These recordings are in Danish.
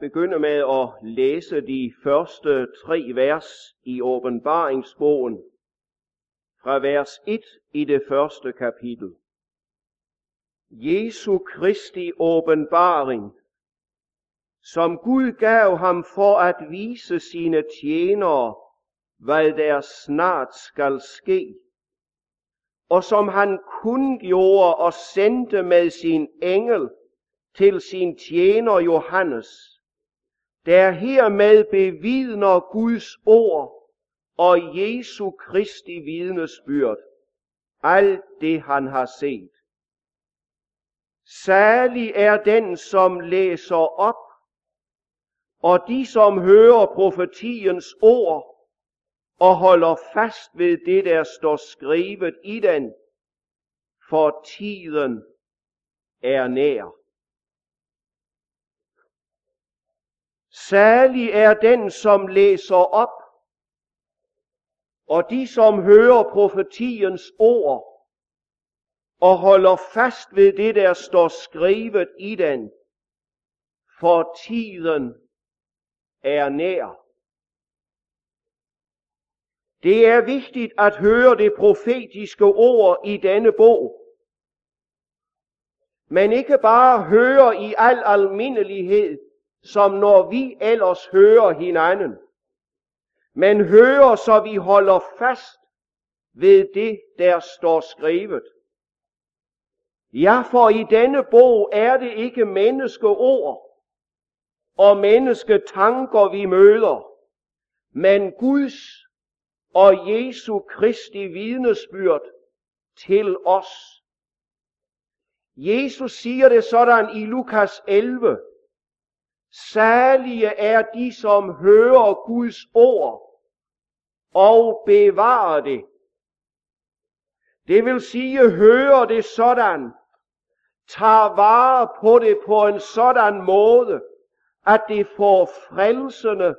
begynde med at læse de første tre vers i åbenbaringsbogen. Fra vers 1 i det første kapitel. Jesu Kristi åbenbaring, som Gud gav ham for at vise sine tjenere, hvad der snart skal ske, og som han kun gjorde og sendte med sin engel til sin tjener Johannes, der hermed bevidner Guds ord og Jesu Kristi vidnesbyrd, alt det han har set. Særlig er den, som læser op, og de, som hører profetiens ord, og holder fast ved det, der står skrevet i den, for tiden er nær. Særlig er den, som læser op, og de, som hører profetiens ord, og holder fast ved det, der står skrevet i den, for tiden er nær. Det er vigtigt at høre det profetiske ord i denne bog. Men ikke bare høre i al almindelighed, som når vi ellers hører hinanden. Men hører, så vi holder fast ved det, der står skrevet. Ja, for i denne bog er det ikke menneskeord og mennesketanker, vi møder, men Guds og Jesu Kristi vidnesbyrd til os. Jesus siger det sådan i Lukas 11. Særlige er de, som hører Guds ord og bevarer det. Det vil sige, hører det sådan, tager vare på det på en sådan måde, at det får frelsende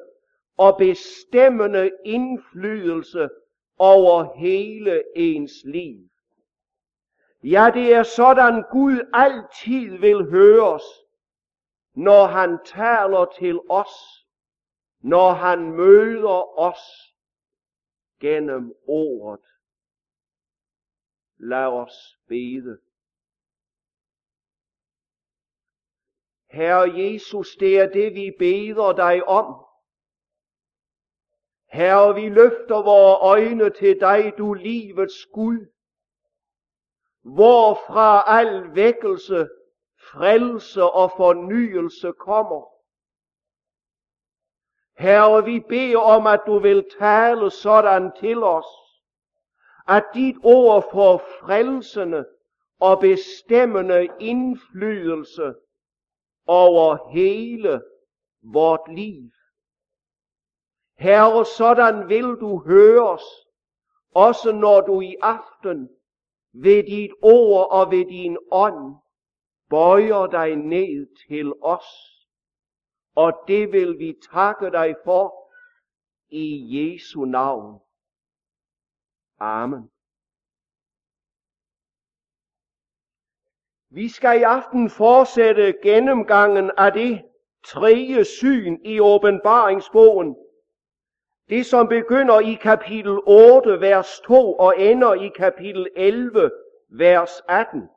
og bestemmende indflydelse over hele ens liv. Ja, det er sådan Gud altid vil høre os, når han taler til os, når han møder os gennem ordet. Lad os bede. Herre Jesus, det er det vi beder dig om. Herre, vi løfter vores øjne til dig, du livets Gud, hvorfra al vækkelse, frelse og fornyelse kommer. Herre, vi beder om, at du vil tale sådan til os, at dit ord får frelsende og bestemmende indflydelse over hele vort liv. Herre, sådan vil du høre os, også når du i aften ved dit ord og ved din ånd bøjer dig ned til os. Og det vil vi takke dig for i Jesu navn. Amen. Vi skal i aften fortsætte gennemgangen af det tredje syn i åbenbaringsbogen. Det som begynder i kapitel 8, vers 2 og ender i kapitel 11, vers 18.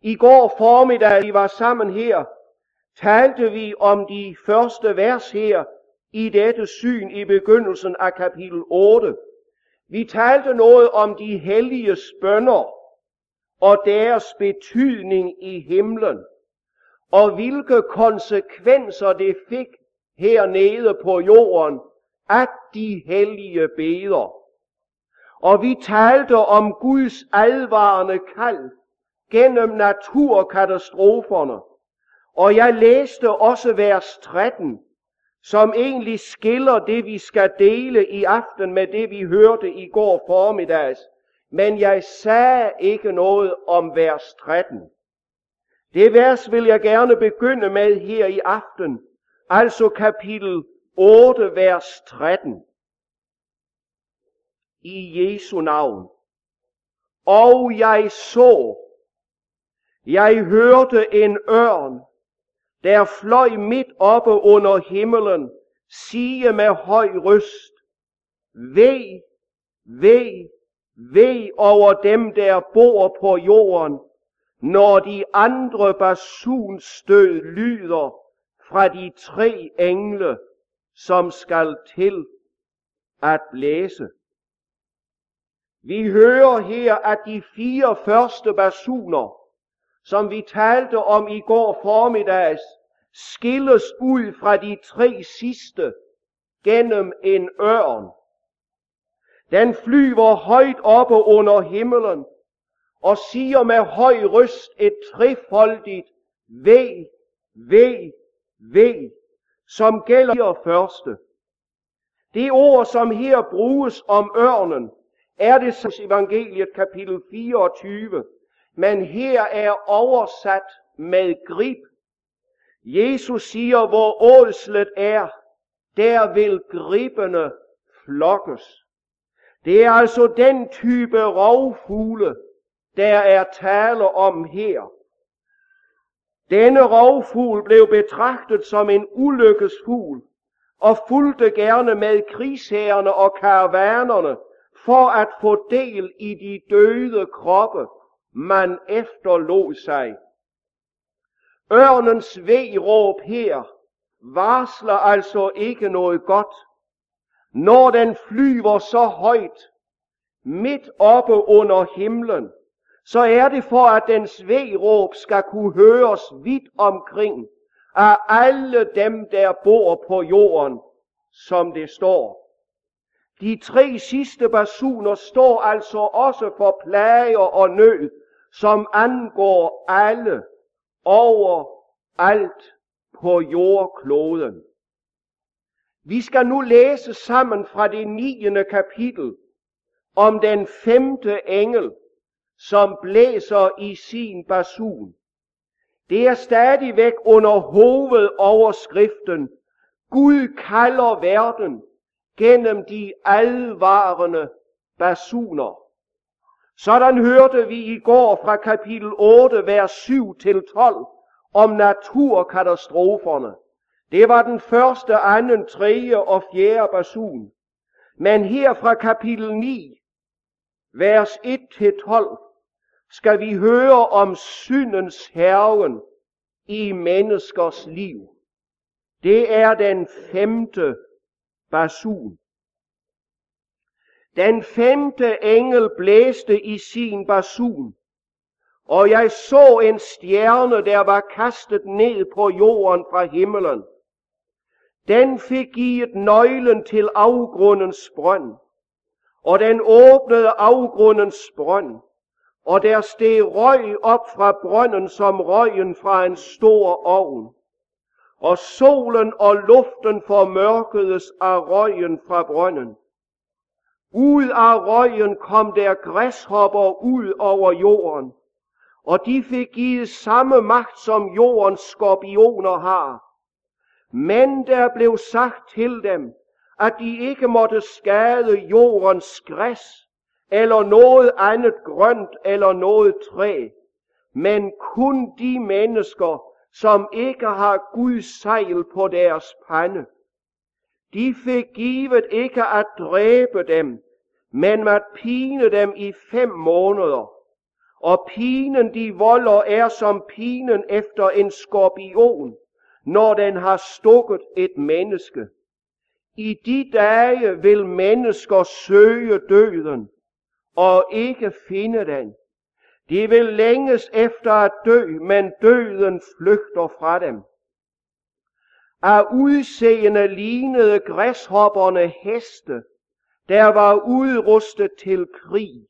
I går formiddag, vi var sammen her, talte vi om de første vers her i dette syn i begyndelsen af kapitel 8. Vi talte noget om de hellige bønder og deres betydning i himlen, og hvilke konsekvenser det fik hernede på jorden, at de hellige beder. Og vi talte om Guds advarende kald gennem naturkatastroferne. Og jeg læste også vers 13, som egentlig skiller det, vi skal dele i aften med det, vi hørte i går formiddags. Men jeg sagde ikke noget om vers 13. Det vers vil jeg gerne begynde med her i aften, altså kapitel 8, vers 13. I Jesu navn. Og jeg så, jeg hørte en ørn, der fløj midt oppe under himmelen, sige med høj røst, Ved, ved, ved over dem, der bor på jorden, når de andre basunstød lyder fra de tre engle, som skal til at blæse. Vi hører her, at de fire første basuner, som vi talte om i går formiddags, skilles ud fra de tre sidste gennem en ørn. Den flyver højt oppe under himmelen og siger med høj røst et trefoldigt væg, væg, væg, som gælder første. Det ord, som her bruges om ørnen, er det som evangeliet kapitel 24, men her er oversat med grib. Jesus siger, hvor ådslet er, der vil gribene flokkes. Det er altså den type rovfugle, der er tale om her. Denne rovfugl blev betragtet som en ulykkesfugl og fulgte gerne med krigsherrene og karavanerne for at få del i de døde kroppe, man efterlod sig. Ørnens vejråb her varsler altså ikke noget godt. Når den flyver så højt, midt oppe under himlen, så er det for, at dens vejråb skal kunne høres vidt omkring af alle dem, der bor på jorden, som det står. De tre sidste basuner står altså også for plager og nød, som angår alle over alt på jordkloden. Vi skal nu læse sammen fra det 9. kapitel om den femte engel, som blæser i sin basun. Det er stadigvæk under hovedoverskriften Gud kalder verden gennem de advarende basuner. Sådan hørte vi i går fra kapitel 8, vers 7 til 12 om naturkatastroferne. Det var den første, anden, tredje og fjerde basun. Men her fra kapitel 9, vers 1 til 12, skal vi høre om syndens herven i menneskers liv. Det er den femte basun. Den femte engel blæste i sin basun, og jeg så en stjerne, der var kastet ned på jorden fra himmelen. Den fik givet nøglen til afgrundens brønd, og den åbnede afgrundens brønd, og der steg røg op fra brønden som røgen fra en stor ovn. Og solen og luften formørkedes af røgen fra brønden. Ud af røgen kom der græshopper ud over jorden, og de fik givet samme magt, som jordens skorpioner har. Men der blev sagt til dem, at de ikke måtte skade jordens græs, eller noget andet grønt eller noget træ, men kun de mennesker, som ikke har Guds sejl på deres pande. De fik givet ikke at dræbe dem, men at pine dem i fem måneder. Og pinen de volder er som pinen efter en skorpion, når den har stukket et menneske. I de dage vil mennesker søge døden, og ikke finde den. De vil længes efter at dø, men døden flygter fra dem. Af udseende lignede græshopperne heste, der var udrustet til krig.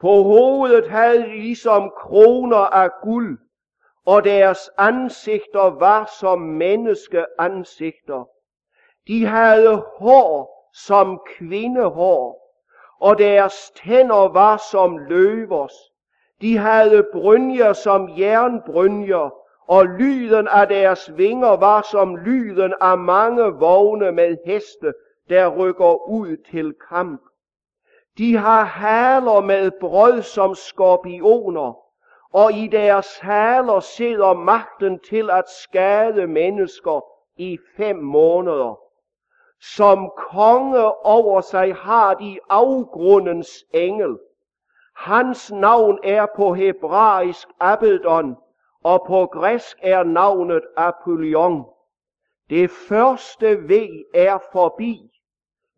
På hovedet havde de ligesom kroner af guld, og deres ansigter var som menneskeansigter. De havde hår som kvindehår, og deres tænder var som løvers. De havde brynjer som jernbrynjer, og lyden af deres vinger var som lyden af mange vogne med heste, der rykker ud til kamp. De har haler med brød som skorpioner, og i deres haler sidder magten til at skade mennesker i fem måneder. Som konge over sig har de afgrundens engel. Hans navn er på hebraisk Abaddon, og på græsk er navnet Apollyon. Det første V er forbi,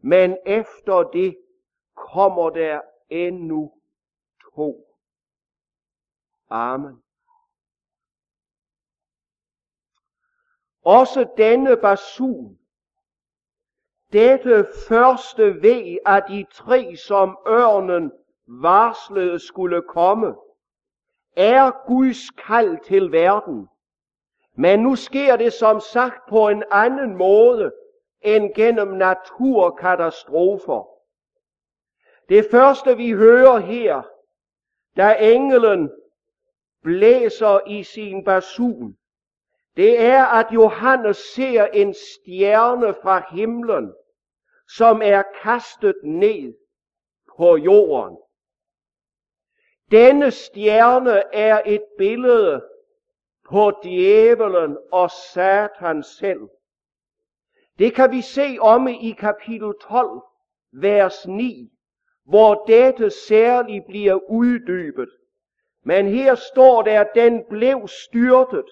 men efter det kommer der endnu to. Amen. Også denne basun, dette første V af de tre, som ørnen varslede skulle komme, er Guds kald til verden. Men nu sker det som sagt på en anden måde end gennem naturkatastrofer. Det første vi hører her, da englen blæser i sin basun, det er, at Johannes ser en stjerne fra himlen, som er kastet ned på jorden. Denne stjerne er et billede på djævelen og Satan selv. Det kan vi se om i kapitel 12, vers 9, hvor dette særligt bliver uddybet. Men her står der, at den blev styrtet.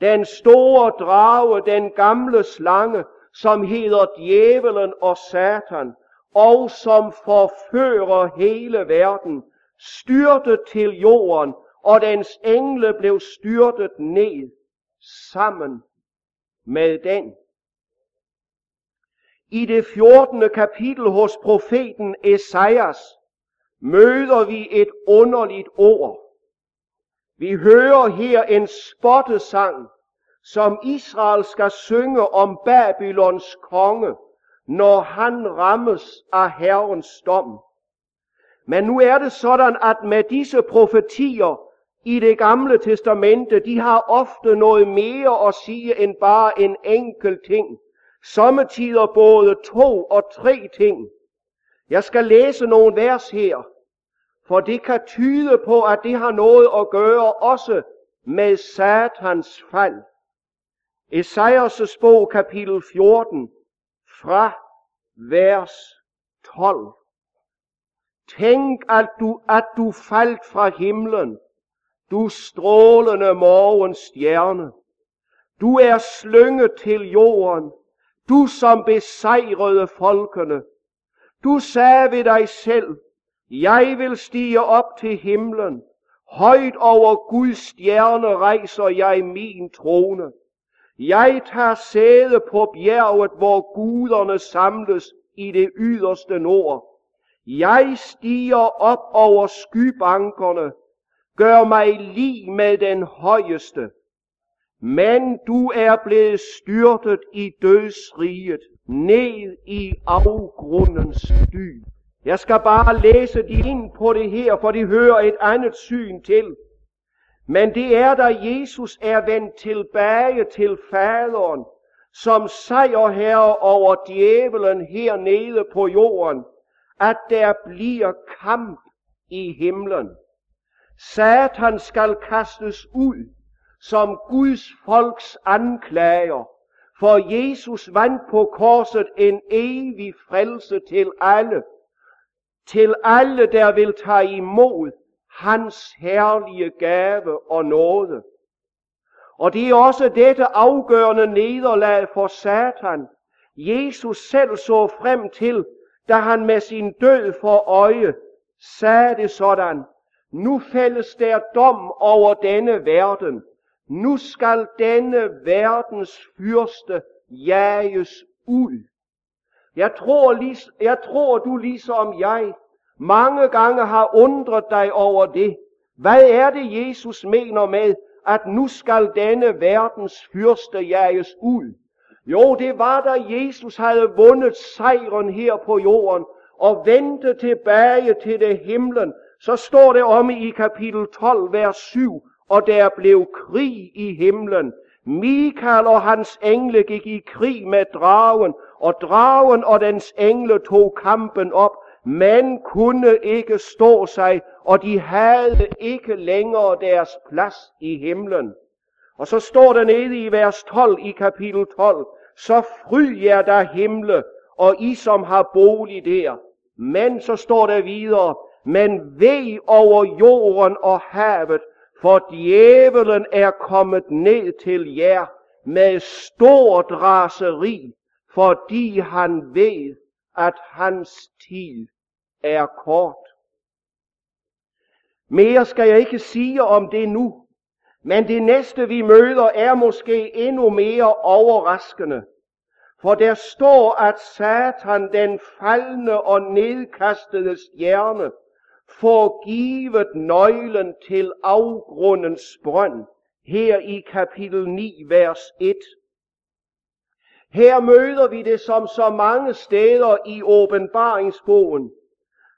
Den store drage, den gamle slange, som hedder djævelen og satan, og som forfører hele verden, styrtet til jorden, og dens engle blev styrtet ned sammen med den. I det 14. kapitel hos profeten Esajas møder vi et underligt ord. Vi hører her en spottesang, som Israel skal synge om Babylons konge, når han rammes af Herrens dom. Men nu er det sådan, at med disse profetier i det gamle testamente, de har ofte noget mere at sige end bare en enkelt ting. Sommetider både to og tre ting. Jeg skal læse nogle vers her, for det kan tyde på, at det har noget at gøre også med satans fald. Esajas' bog kapitel 14 fra vers 12. Tænk, at du, at du faldt fra himlen, du strålende morgens stjerne. Du er slynget til jorden, du som besejrede folkene. Du sagde ved dig selv, jeg vil stige op til himlen. Højt over Guds stjerne rejser jeg min trone. Jeg tager sæde på bjerget, hvor guderne samles i det yderste nord. Jeg stiger op over skybankerne, gør mig lig med den højeste. Men du er blevet styrtet i dødsriget, ned i afgrundens dyb. Jeg skal bare læse de ind på det her, for det hører et andet syn til. Men det er, da Jesus er vendt tilbage til faderen, som sejrherre over djævelen hernede på jorden, at der bliver kamp i himlen. Satan skal kastes ud som Guds folks anklager, for Jesus vandt på korset en evig frelse til alle, til alle, der vil tage imod hans herlige gave og nåde. Og det er også dette afgørende nederlag for Satan, Jesus selv så frem til, da han med sin død for øje sagde det sådan, nu fældes der dom over denne verden. Nu skal denne verdens fyrste jages ud. Jeg tror, jeg tror du ligesom jeg mange gange har undret dig over det. Hvad er det, Jesus mener med, at nu skal denne verdens fyrste jages ud? Jo, det var da Jesus havde vundet sejren her på jorden og vendte tilbage til det himlen. Så står det om i kapitel 12, vers 7, og der blev krig i himlen. Mikael og hans engle gik i krig med dragen, og dragen og dens engle tog kampen op. Man kunne ikke stå sig, og de havde ikke længere deres plads i himlen. Og så står der nede i vers 12 i kapitel 12, så fryd jer der himle, og I som har bolig der. Men så står der videre, men ved over jorden og havet, for djævelen er kommet ned til jer med stort raseri, fordi han ved, at hans tid er kort. Mere skal jeg ikke sige om det nu, men det næste vi møder er måske endnu mere overraskende. For der står, at Satan, den faldende og nedkastede stjerne, får givet nøglen til afgrundens brønd, her i kapitel 9, vers 1. Her møder vi det som så mange steder i åbenbaringsbogen,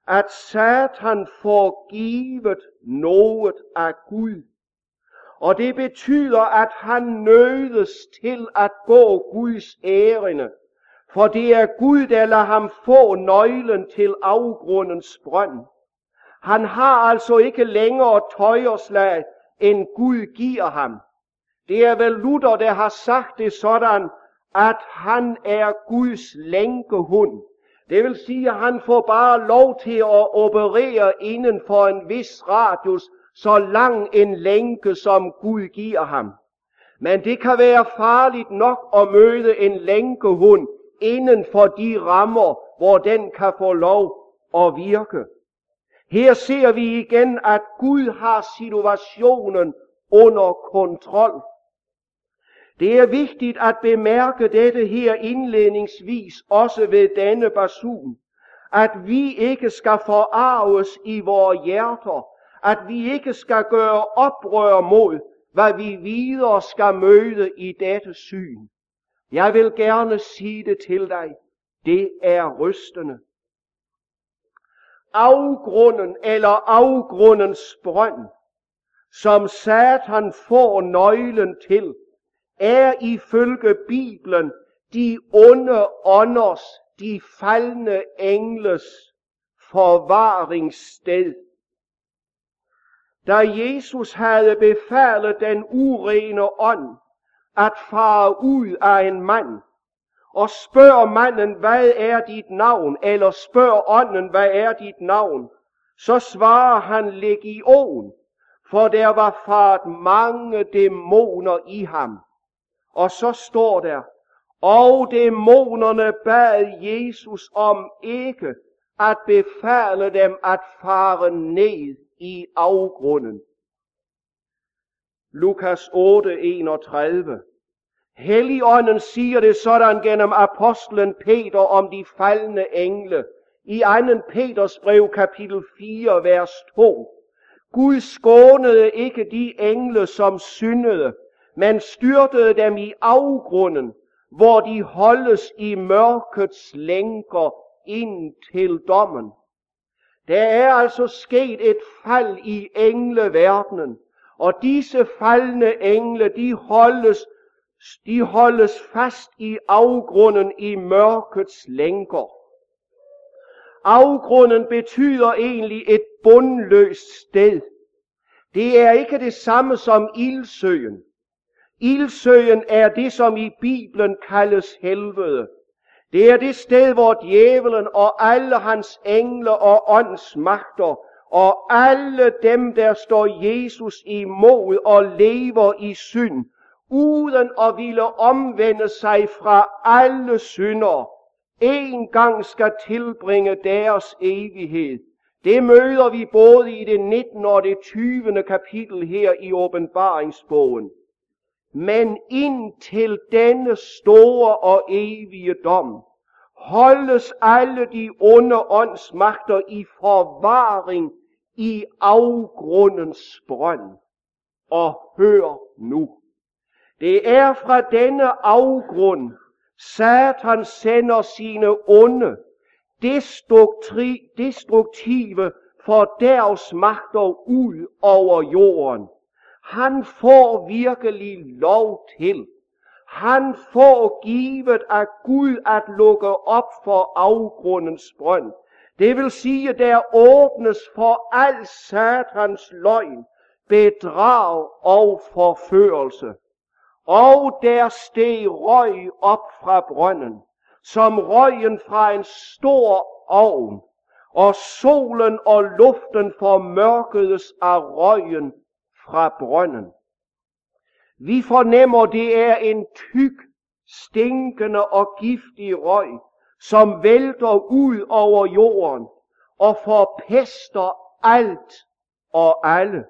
at Satan får givet noget af Gud. Og det betyder, at han nødes til at gå Guds ærende. For det er Gud, der lader ham få nøglen til afgrundens brønd. Han har altså ikke længere tøjerslag, end Gud giver ham. Det er vel Luther, der har sagt det sådan, at han er Guds lænkehund. Det vil sige, at han får bare lov til at operere inden for en vis radius, så lang en lænke, som Gud giver ham. Men det kan være farligt nok at møde en lænkehund inden for de rammer, hvor den kan få lov at virke. Her ser vi igen, at Gud har situationen under kontrol. Det er vigtigt at bemærke dette her indledningsvis, også ved denne basun, at vi ikke skal forarves i vores hjerter, at vi ikke skal gøre oprør mod, hvad vi videre skal møde i dette syn. Jeg vil gerne sige det til dig. Det er rystende. Afgrunden eller afgrundens brønd, som Satan får nøglen til, er ifølge Bibelen de onde ånders, de faldende engles forvaringssted. Da Jesus havde befalet den urene ånd at fare ud af en mand, og spørger manden, hvad er dit navn? Eller spørger ånden, hvad er dit navn? Så svarer han legion, for der var fart mange dæmoner i ham. Og så står der, og dæmonerne bad Jesus om ikke at befale dem at fare ned i afgrunden. Lukas 8, 31. Helligånden siger det sådan gennem apostlen Peter om de faldende engle. I 2. Peters brev kapitel 4, vers 2. Gud skånede ikke de engle, som syndede, men styrtede dem i afgrunden, hvor de holdes i mørkets lænker ind til dommen. Der er altså sket et fald i engleverdenen, og disse faldende engle, de holdes, de holdes fast i afgrunden i mørkets lænker. Afgrunden betyder egentlig et bundløst sted. Det er ikke det samme som ildsøen. Ildsøen er det, som i Bibelen kaldes helvede. Det er det sted, hvor djævelen og alle hans engle og åndsmagter og alle dem, der står Jesus imod og lever i synd, uden at ville omvende sig fra alle synder, en gang skal tilbringe deres evighed. Det møder vi både i det 19. og det 20. kapitel her i åbenbaringsbogen. Men indtil denne store og evige dom, holdes alle de onde åndsmagter i forvaring i afgrundens brønd. Og hør nu. Det er fra denne afgrund, Satan sender sine onde, destruktive fordærvsmagter ud over jorden. Han får virkelig lov til. Han får givet af Gud at lukke op for afgrundens brønd. Det vil sige, der åbnes for al satans løgn, bedrag og forførelse. Og der steg røg op fra brønden, som røgen fra en stor ovn, og solen og luften formørkedes af røgen fra brønden. Vi fornemmer, det er en tyk, stinkende og giftig røg, som vælter ud over jorden og forpester alt og alle.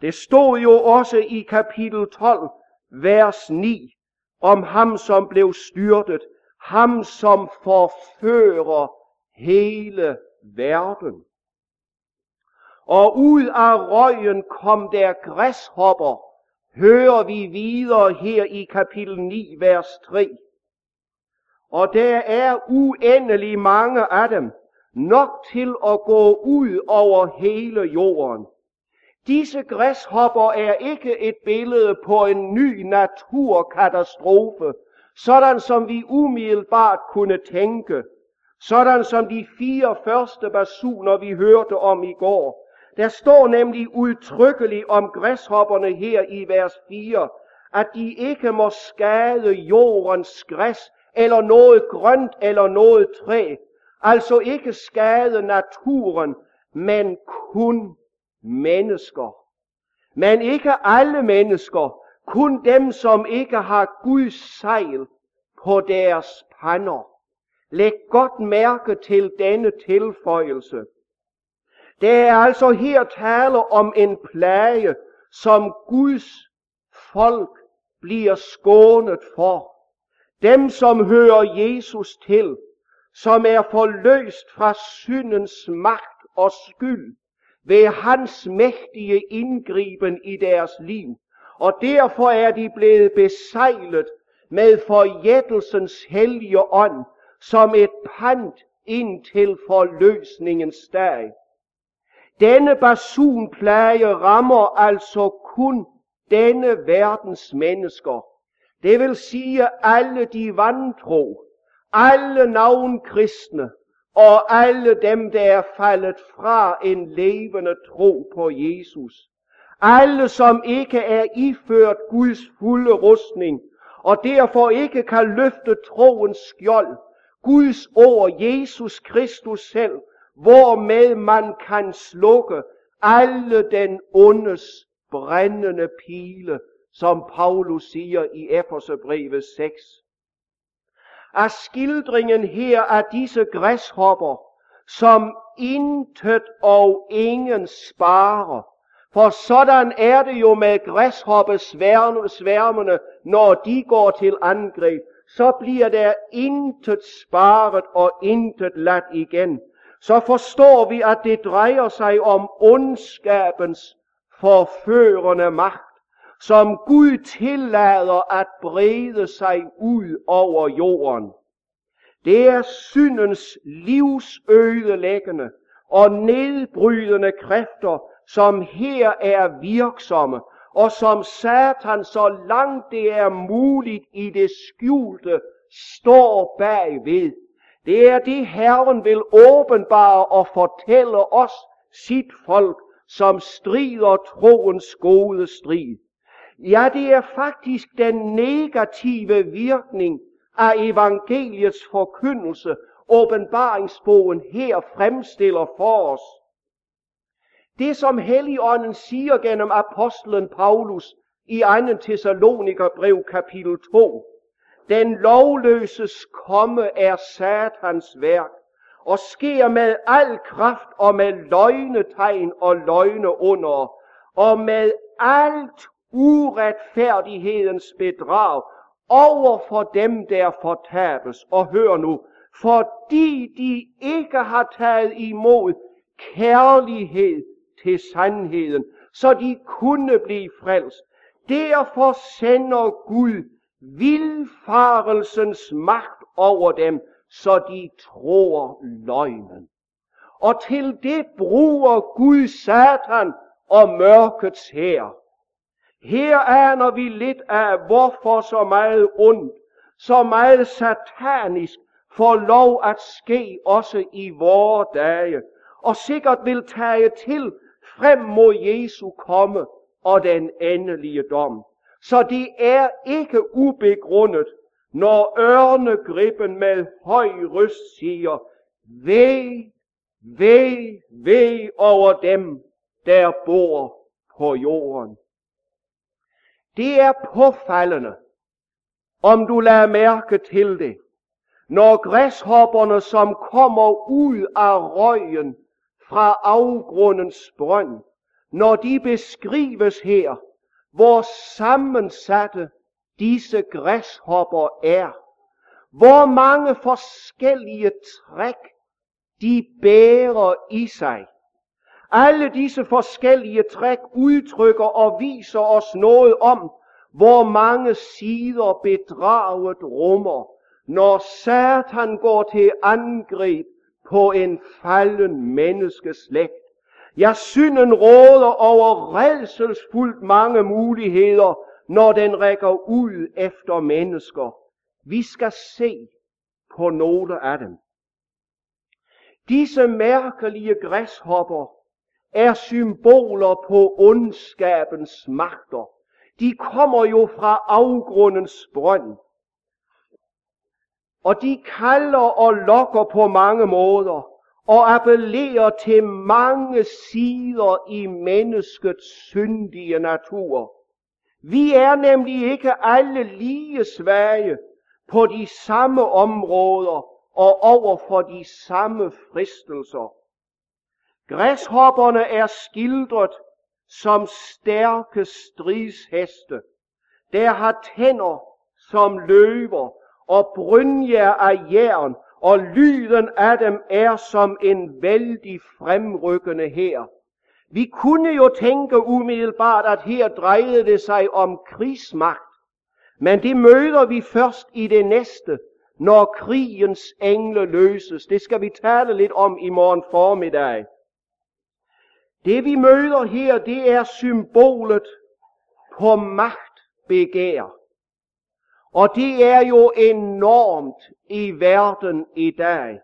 Det stod jo også i kapitel 12, vers 9, om ham, som blev styrtet, ham, som forfører hele verden. Og ud af røgen kom der græshopper, hører vi videre her i kapitel 9, vers 3. Og der er uendelig mange af dem, nok til at gå ud over hele jorden. Disse græshopper er ikke et billede på en ny naturkatastrofe, sådan som vi umiddelbart kunne tænke, sådan som de fire første basuner, vi hørte om i går. Der står nemlig udtrykkeligt om græshopperne her i vers 4, at de ikke må skade jordens græs, eller noget grønt, eller noget træ. Altså ikke skade naturen, men kun mennesker. Men ikke alle mennesker, kun dem, som ikke har Guds sejl på deres pander. Læg godt mærke til denne tilføjelse. Der er altså her tale om en plage, som Guds folk bliver skånet for. Dem, som hører Jesus til, som er forløst fra syndens magt og skyld ved hans mægtige indgriben i deres liv. Og derfor er de blevet besejlet med forjættelsens hellige ånd som et pant ind til forløsningens dag. Denne basunplage rammer altså kun denne verdens mennesker. Det vil sige alle de vantro, alle navnkristne og alle dem, der er faldet fra en levende tro på Jesus. Alle, som ikke er iført Guds fulde rustning, og derfor ikke kan løfte troens skjold, Guds ord, Jesus Kristus selv, hvormed man kan slukke alle den ondes brændende pile, som Paulus siger i Efeserbrevet 6. Af skildringen her af disse græshopper, som intet og ingen sparer, for sådan er det jo med græshoppesværmene, når de går til angreb, så bliver der intet sparet og intet ladt igen så forstår vi, at det drejer sig om ondskabens forførende magt, som Gud tillader at brede sig ud over jorden. Det er syndens livsødelæggende og nedbrydende kræfter, som her er virksomme, og som Satan, så langt det er muligt i det skjulte, står bagved det er det, Herren vil åbenbare og fortælle os, sit folk, som strider troens gode strid. Ja, det er faktisk den negative virkning af evangeliets forkyndelse, åbenbaringsbogen her fremstiller for os. Det som Helligånden siger gennem apostlen Paulus i 2. Thessaloniker brev kapitel 2, den lovløses komme er satans værk, og sker med al kraft og med løgnetegn og løgne under, og med alt uretfærdighedens bedrag over for dem, der fortabes. Og hør nu, fordi de ikke har taget imod kærlighed til sandheden, så de kunne blive frelst. Derfor sender Gud vilfarelsens magt over dem, så de tror løgnen. Og til det bruger Gud Satan og mørkets her. Her aner vi lidt af, hvorfor så meget ondt, så meget satanisk får lov at ske også i vore dage, og sikkert vil tage til frem mod Jesu komme og den endelige dom. Så det er ikke ubegrundet, når ørnegrippen med høj røst siger, Væ, væ, væ over dem, der bor på jorden. Det er påfaldende, om du lader mærke til det, når græshopperne, som kommer ud af røgen fra afgrundens brønd, når de beskrives her, hvor sammensatte disse græshopper er, hvor mange forskellige træk de bærer i sig. Alle disse forskellige træk udtrykker og viser os noget om, hvor mange sider bedraget rummer, når Satan går til angreb på en falden menneskeslægt. Ja, synden råder over redselsfuldt mange muligheder, når den rækker ud efter mennesker. Vi skal se på nogle af dem. Disse mærkelige græshopper er symboler på ondskabens magter. De kommer jo fra afgrundens brønd. Og de kalder og lokker på mange måder og appellerer til mange sider i menneskets syndige natur. Vi er nemlig ikke alle lige svage på de samme områder og over for de samme fristelser. Græshopperne er skildret som stærke stridsheste, der har tænder som løver og brynjer af jern, og lyden af dem er som en vældig fremrykkende her. Vi kunne jo tænke umiddelbart, at her drejede det sig om krigsmagt, men det møder vi først i det næste, når krigens engle løses. Det skal vi tale lidt om i morgen formiddag. Det vi møder her, det er symbolet på magtbegær. Og det er jo enormt i verden i dag.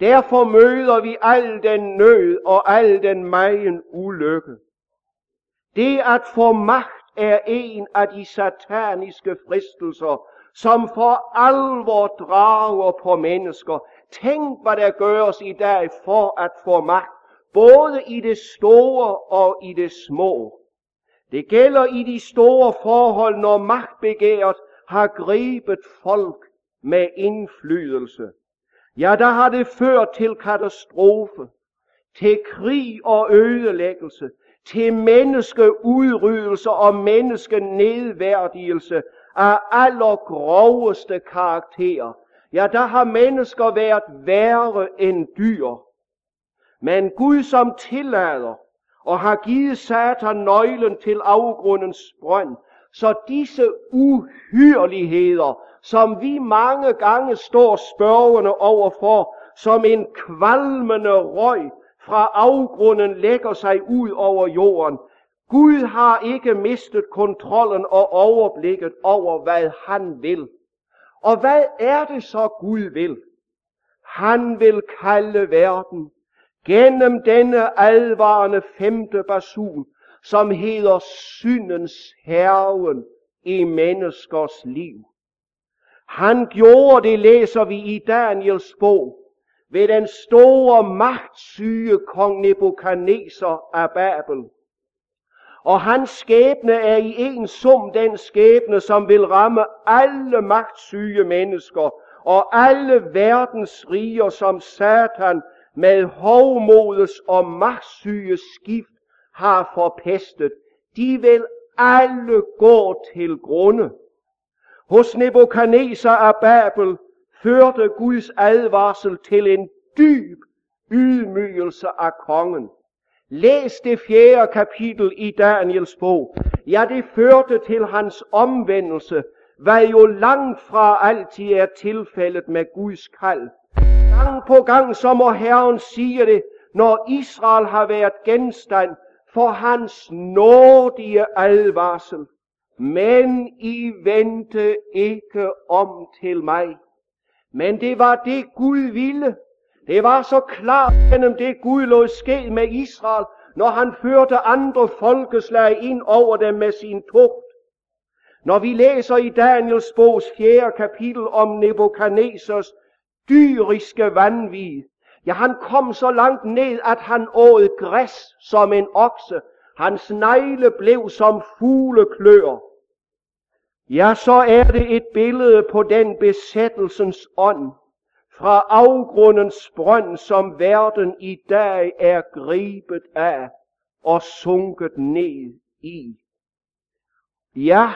Derfor møder vi al den nød og al den megen ulykke. Det at få magt er en af de sataniske fristelser, som for alvor drager på mennesker. Tænk, hvad der gøres i dag for at få magt, både i det store og i det små. Det gælder i de store forhold, når magtbegæret har grebet folk med indflydelse. Ja, der har det ført til katastrofe, til krig og ødelæggelse, til menneskeudryddelse og menneskenedværdigelse af allergroveste karakter. Ja, der har mennesker været værre end dyr. Men Gud som tillader og har givet Satan nøglen til afgrundens brønd, så disse uhyrligheder, som vi mange gange står spørgende overfor, som en kvalmende røg fra afgrunden lægger sig ud over jorden. Gud har ikke mistet kontrollen og overblikket over, hvad han vil. Og hvad er det så Gud vil? Han vil kalde verden gennem denne advarende femte basun som hedder syndens herven i menneskers liv. Han gjorde det, læser vi i Daniels bog, ved den store magtsyge kong Nebuchadnezzar af Babel. Og hans skæbne er i en sum den skæbne, som vil ramme alle magtsyge mennesker og alle verdens riger, som Satan med hovmodes og magtsyge skift har forpestet, de vil alle gå til grunde. Hos Nebuchadnezzar af Babel førte Guds advarsel til en dyb ydmygelse af kongen. Læs det fjerde kapitel i Daniels bog. Ja, det førte til hans omvendelse, hvad jo langt fra altid er tilfældet med Guds kald. Gang på gang så må Herren sige det, når Israel har været genstand for hans nådige advarsel. Men I vente ikke om til mig. Men det var det Gud ville. Det var så klart gennem det Gud lod ske med Israel, når han førte andre folkeslag ind over dem med sin tugt. Når vi læser i Daniels bogs 4. kapitel om Nebuchadnezzars dyriske vanvid, ja, han kom så langt ned, at han åd græs som en okse. Hans negle blev som fugleklør. Ja, så er det et billede på den besættelsens ånd fra afgrundens brønd, som verden i dag er gribet af og sunket ned i. Ja,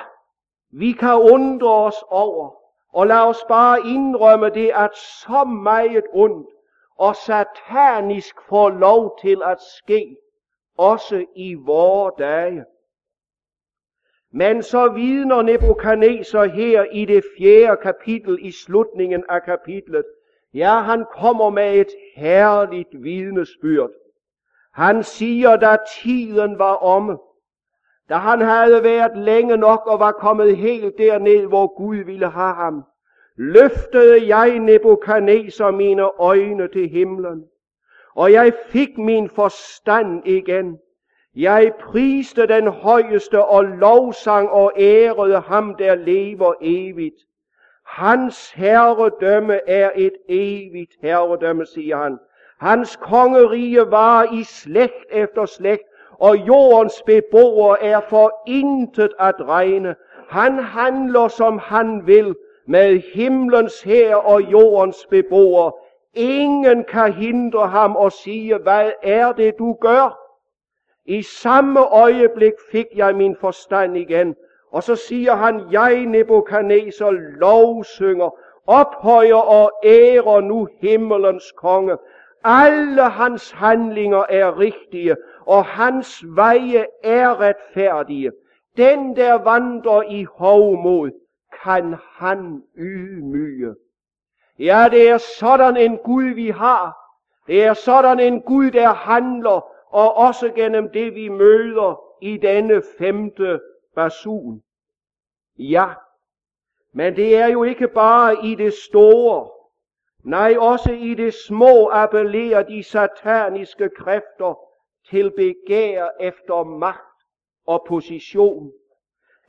vi kan undre os over, og lad os bare indrømme det, at så meget ondt og satanisk får lov til at ske, også i vore dage. Men så vidner Nebuchadnezzar her i det fjerde kapitel i slutningen af kapitlet. Ja, han kommer med et herligt vidnesbyrd. Han siger, da tiden var omme, da han havde været længe nok og var kommet helt derned, hvor Gud ville have ham, løftede jeg Nebuchadnezzar mine øjne til himlen, og jeg fik min forstand igen. Jeg priste den højeste og lovsang og ærede ham, der lever evigt. Hans herredømme er et evigt herredømme, siger han. Hans kongerige var i slægt efter slægt, og jordens beboere er for intet at regne. Han handler, som han vil, med himlens her og jordens beboer. Ingen kan hindre ham og sige, hvad er det, du gør? I samme øjeblik fik jeg min forstand igen. Og så siger han, jeg Nebuchadnezzar lovsynger, ophøjer og ærer nu himmelens konge. Alle hans handlinger er rigtige, og hans veje er retfærdige. Den, der vandrer i hovmod, kan han ydmyge. Ja, det er sådan en Gud, vi har. Det er sådan en Gud, der handler, og også gennem det, vi møder i denne femte basun. Ja, men det er jo ikke bare i det store, nej også i det små appellerer de sataniske kræfter til begær efter magt og position,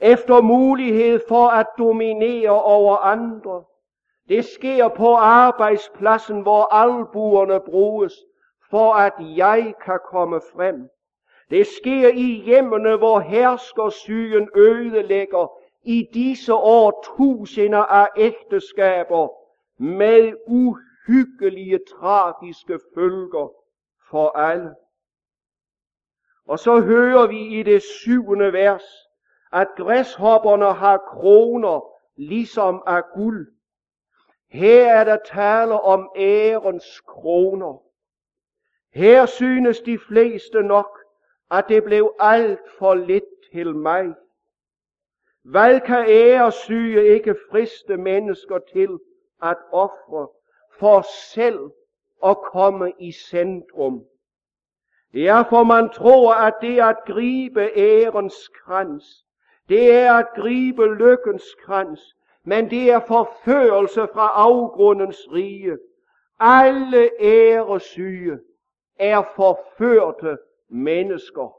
efter mulighed for at dominere over andre. Det sker på arbejdspladsen, hvor albuerne bruges, for at jeg kan komme frem. Det sker i hjemmene, hvor herskersygen ødelægger i disse år tusinder af ægteskaber med uhyggelige, tragiske følger for alle. Og så hører vi i det syvende vers, at græshopperne har kroner ligesom af guld. Her er der tale om ærens kroner. Her synes de fleste nok, at det blev alt for lidt til mig. Hvad kan æresyge ikke friste mennesker til at ofre for selv at komme i centrum? Ja, for man tror, at det at gribe ærens krans, det er at gribe lykkens krans, men det er forførelse fra afgrundens rige. Alle æresyge er forførte mennesker.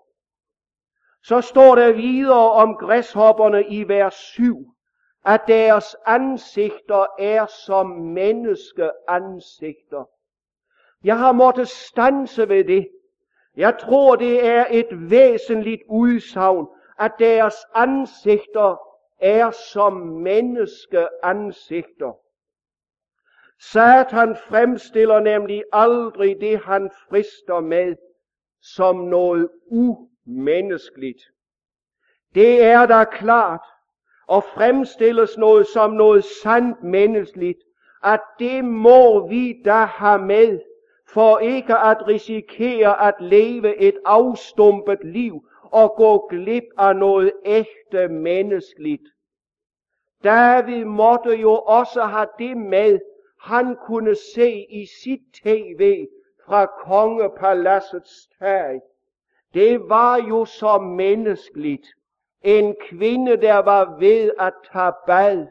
Så står der videre om græshopperne i vers 7, at deres ansigter er som menneskeansigter. Jeg har måttet stanse ved det. Jeg tror, det er et væsentligt udsagn, at deres ansigter er som menneskeansigter. Satan fremstiller nemlig aldrig det, han frister med, som noget umenneskeligt. Det er da klart, og fremstilles noget som noget sandt menneskeligt, at det må vi da have med, for ikke at risikere at leve et afstumpet liv og gå glip af noget ægte menneskeligt. David måtte jo også have det med, han kunne se i sit tv fra kongepaladsets tag. Det var jo så menneskeligt. En kvinde, der var ved at tage bad,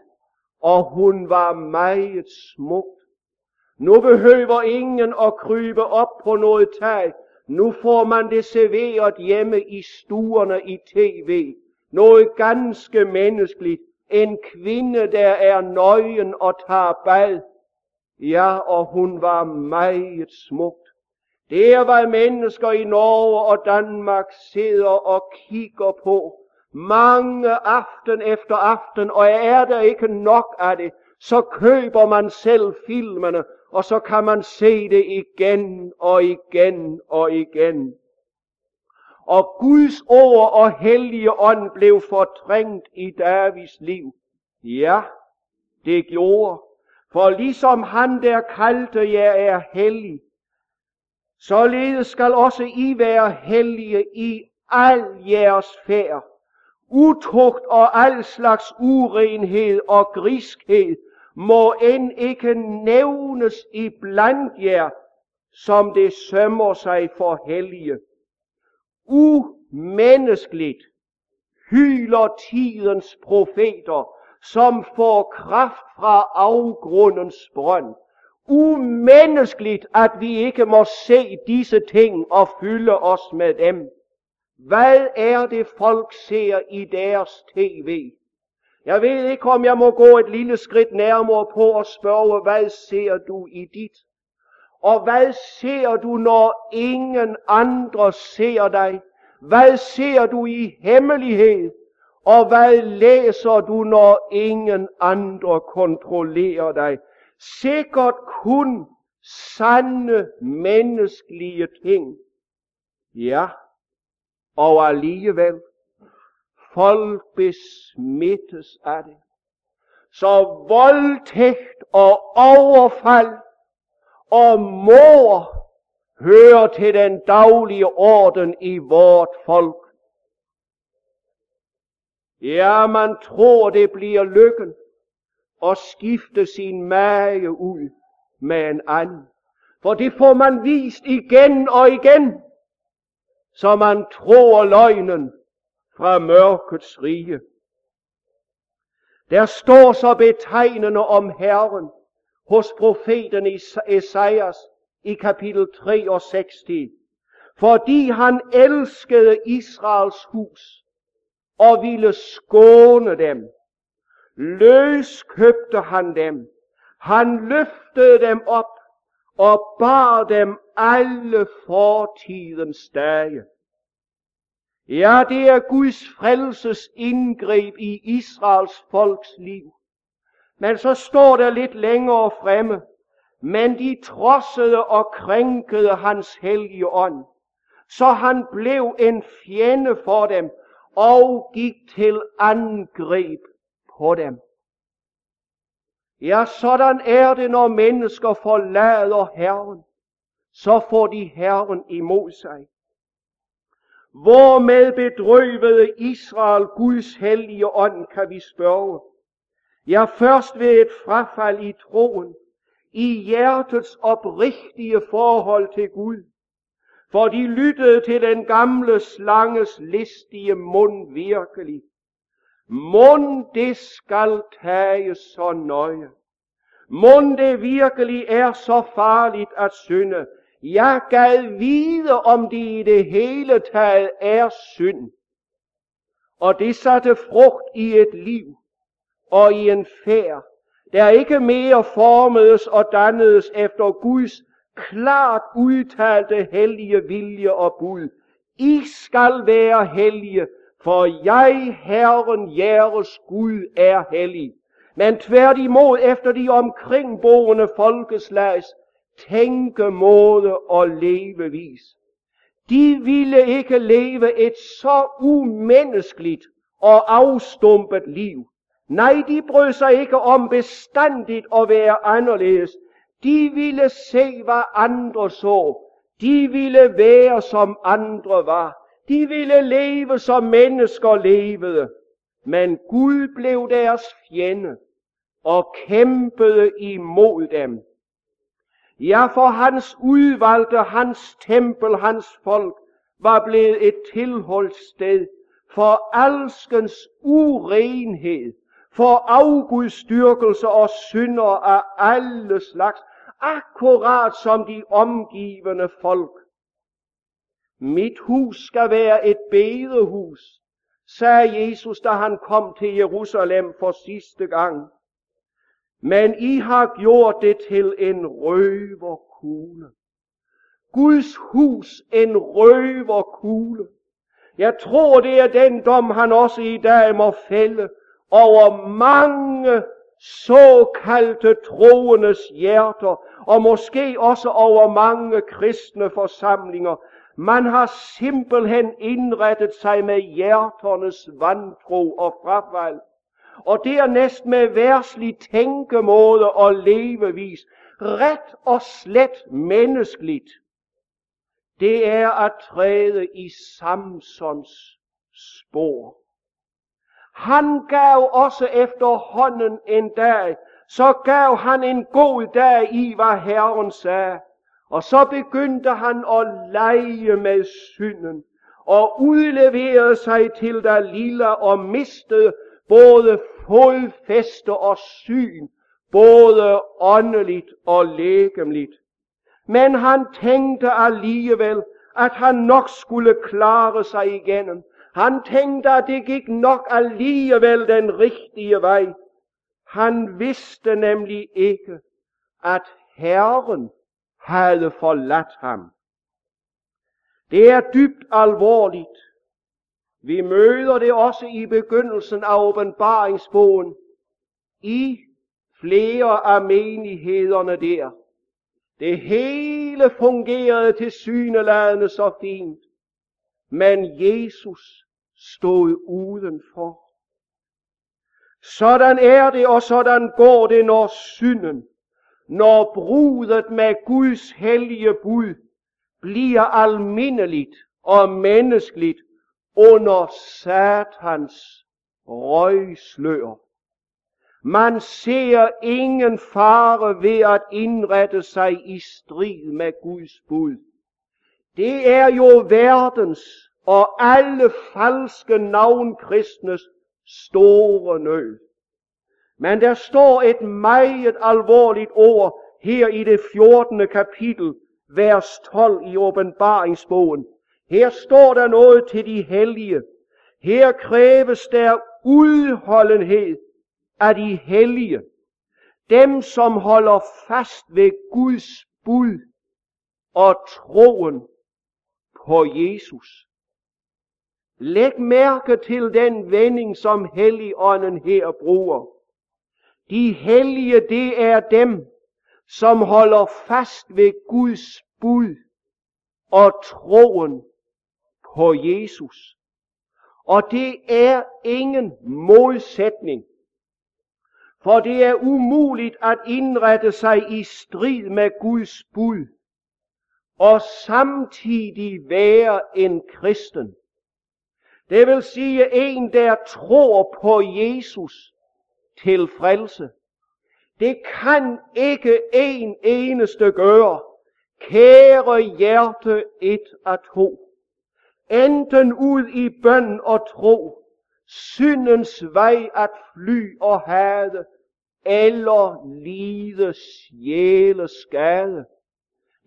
og hun var meget smuk. Nu behøver ingen at krybe op på noget tag. Nu får man det serveret hjemme i stuerne i tv. Noget ganske menneskeligt. En kvinde, der er nøgen og tager bad. Ja, og hun var meget smukt. Det er, hvad mennesker i Norge og Danmark sidder og kigger på. Mange aften efter aften, og er der ikke nok af det, så køber man selv filmene, og så kan man se det igen og igen og igen. Og Guds ord og hellige ånd blev fortrængt i Davids liv. Ja, det gjorde. For ligesom han der kaldte jer er hellig, således skal også I være hellige i al jeres færd. Utugt og al slags urenhed og griskhed må end ikke nævnes i blandt jer, som det sømmer sig for hellige. Umenneskeligt hyler tidens profeter, som får kraft fra afgrundens brønd. Umenneskeligt, at vi ikke må se disse ting og fylde os med dem. Hvad er det folk ser i deres tv? Jeg ved ikke, om jeg må gå et lille skridt nærmere på og spørge, hvad ser du i dit? Og hvad ser du, når ingen andre ser dig? Hvad ser du i hemmelighed? Og hvad læser du, når ingen andre kontrollerer dig? Sikkert kun sande menneskelige ting. Ja, og alligevel folk besmittes af det. Så voldtægt og overfald og mor hører til den daglige orden i vort folk. Ja, man tror det bliver lykken at skifte sin mage ud med en anden. For det får man vist igen og igen, så man tror løgnen fra mørkets rige. Der står så betegnende om Herren hos profeten Esajas i kapitel 3 og 60. Fordi han elskede Israels hus og ville skåne dem, løskøbte han dem. Han løftede dem op og bar dem alle fortidens dage. Ja, det er Guds frelses indgreb i Israels folks liv. Men så står der lidt længere fremme, men de trodsede og krænkede hans hellige ånd, så han blev en fjende for dem og gik til angreb på dem. Ja, sådan er det, når mennesker forlader Herren. Så får de Herren imod sig. Hvormed bedrøvede Israel Guds hellige ånd, kan vi spørge. Ja, først ved et frafald i troen, i hjertets oprigtige forhold til Gud. For de lyttede til den gamle slanges listige mund virkelig. Mund det skal tages så nøje. Mund det virkelig er så farligt at synde, jeg gad vide, om det i det hele taget er synd. Og det satte frugt i et liv og i en færd, der ikke mere formedes og dannedes efter Guds klart udtalte hellige vilje og bud. I skal være hellige, for jeg, Herren, jeres Gud, er hellig. Men tværtimod efter de omkringboende folkeslags tænkemåde og levevis. De ville ikke leve et så umenneskeligt og afstumpet liv. Nej, de brød sig ikke om bestandigt at være anderledes. De ville se, hvad andre så. De ville være, som andre var. De ville leve, som mennesker levede. Men Gud blev deres fjende og kæmpede imod dem. Ja, for hans udvalgte, hans tempel, hans folk, var blevet et tilholdssted for alskens urenhed, for afgudstyrkelse og synder af alle slags, akkurat som de omgivende folk. Mit hus skal være et bedehus, sagde Jesus, da han kom til Jerusalem for sidste gang. Men I har gjort det til en røverkugle. Guds hus en røverkugle. Jeg tror, det er den dom, han også i dag må fælde over mange såkaldte troendes hjerter, og måske også over mange kristne forsamlinger. Man har simpelthen indrettet sig med hjerternes vantro og frafald. Og det er med værslig tænkemåde og levevis, ret og slet menneskeligt. Det er at træde i Samsons spor. Han gav også efterhånden en dag, så gav han en god dag i, hvad Herren sagde. Og så begyndte han at lege med synden, og udleverede sig til der lille og mistede både fodfæste og syn, både åndeligt og lægemligt. Men han tænkte alligevel, at han nok skulle klare sig igennem. Han tænkte, at det gik nok alligevel den rigtige vej. Han vidste nemlig ikke, at Herren havde forladt ham. Det er dybt alvorligt. Vi møder det også i begyndelsen af åbenbaringsbogen i flere af menighederne der. Det hele fungerede til syneladende så fint, men Jesus stod udenfor. Sådan er det, og sådan går det, når synden, når brudet med Guds hellige bud bliver almindeligt og menneskeligt under satans røgslør. Man ser ingen fare ved at indrette sig i strid med Guds bud. Det er jo verdens og alle falske navnkristnes store nød. Men der står et meget alvorligt ord her i det 14. kapitel, vers 12 i åbenbaringsbogen. Her står der noget til de hellige. Her kræves der udholdenhed af de hellige. Dem, som holder fast ved Guds bud og troen på Jesus. Læg mærke til den vending, som Helligånden her bruger. De hellige, det er dem, som holder fast ved Guds bud og troen på Jesus. Og det er ingen modsætning. For det er umuligt at indrette sig i strid med Guds bud og samtidig være en kristen. Det vil sige en, der tror på Jesus til frelse. Det kan ikke en eneste gøre. Kære hjerte et af to. Enten ud i bøn og tro, syndens vej at fly og hade, eller lide sjæle skade.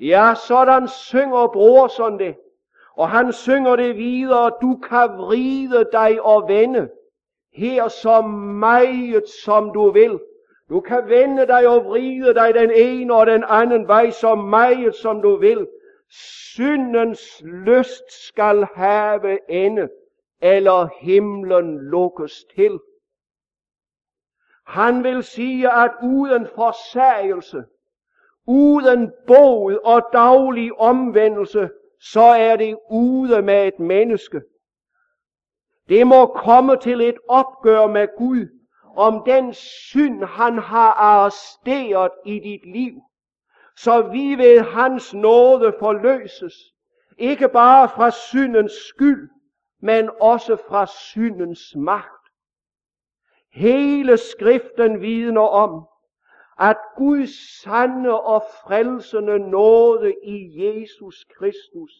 Ja, sådan synger brorson det. Og han synger det videre, du kan vride dig og vende, her så meget som du vil. Du kan vende dig og vride dig den ene og den anden vej så meget som du vil. Syndens lyst skal have ende, eller himlen lukkes til. Han vil sige, at uden forsagelse, uden bod og daglig omvendelse, så er det ude med et menneske. Det må komme til et opgør med Gud om den synd, han har arresteret i dit liv, så vi ved hans nåde forløses, ikke bare fra syndens skyld, men også fra syndens magt. Hele skriften vidner om, at Guds sande og frelsende nåde i Jesus Kristus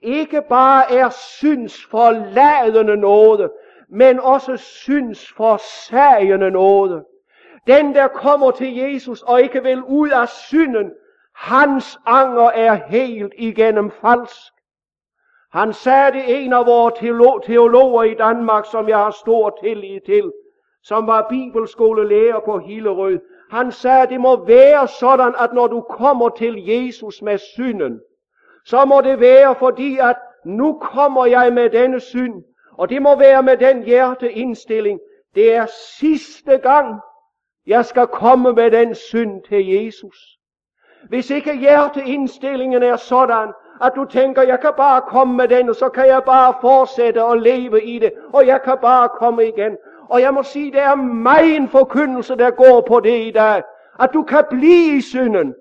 ikke bare er syns forladende nåde, men også syns forsagende nåde. Den, der kommer til Jesus og ikke vil ud af synden, hans anger er helt igennem falsk. Han sagde det en af vores teologer i Danmark, som jeg har stor tillid til, som var bibelskolelærer på Hillerød. Han sagde, det må være sådan, at når du kommer til Jesus med synden, så må det være fordi, at nu kommer jeg med denne synd, og det må være med den hjerteindstilling. Det er sidste gang, jeg skal komme med den synd til Jesus. Hvis ikke hjerteindstillingen er sådan, at du tænker, jeg kan bare komme med den, og så kan jeg bare fortsætte og leve i det, og jeg kan bare komme igen. Og jeg må sige, det er mig en forkyndelse, der går på det i dag. At du kan blive i synden.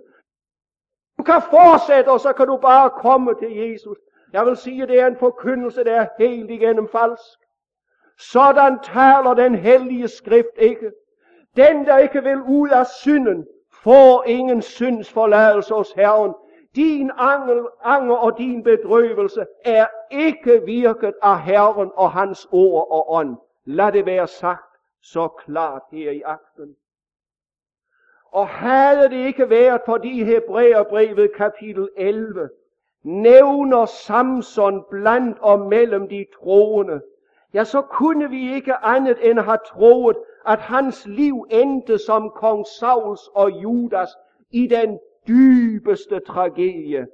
Du kan fortsætte, og så kan du bare komme til Jesus. Jeg vil sige, det er en forkyndelse, der er helt igennem falsk. Sådan taler den hellige skrift ikke. Den, der ikke vil ud af synden, får ingen syndsforladelse hos Herren. Din angel, anger og din bedrøvelse er ikke virket af Herren og hans ord og ånd. Lad det være sagt så klart her i aften. Og havde det ikke været, fordi Hebræerbrevet kapitel 11 nævner Samson blandt og mellem de troende, ja, så kunne vi ikke andet end have troet, at hans liv endte som kong Sauls og Judas i den dybeste tragedie.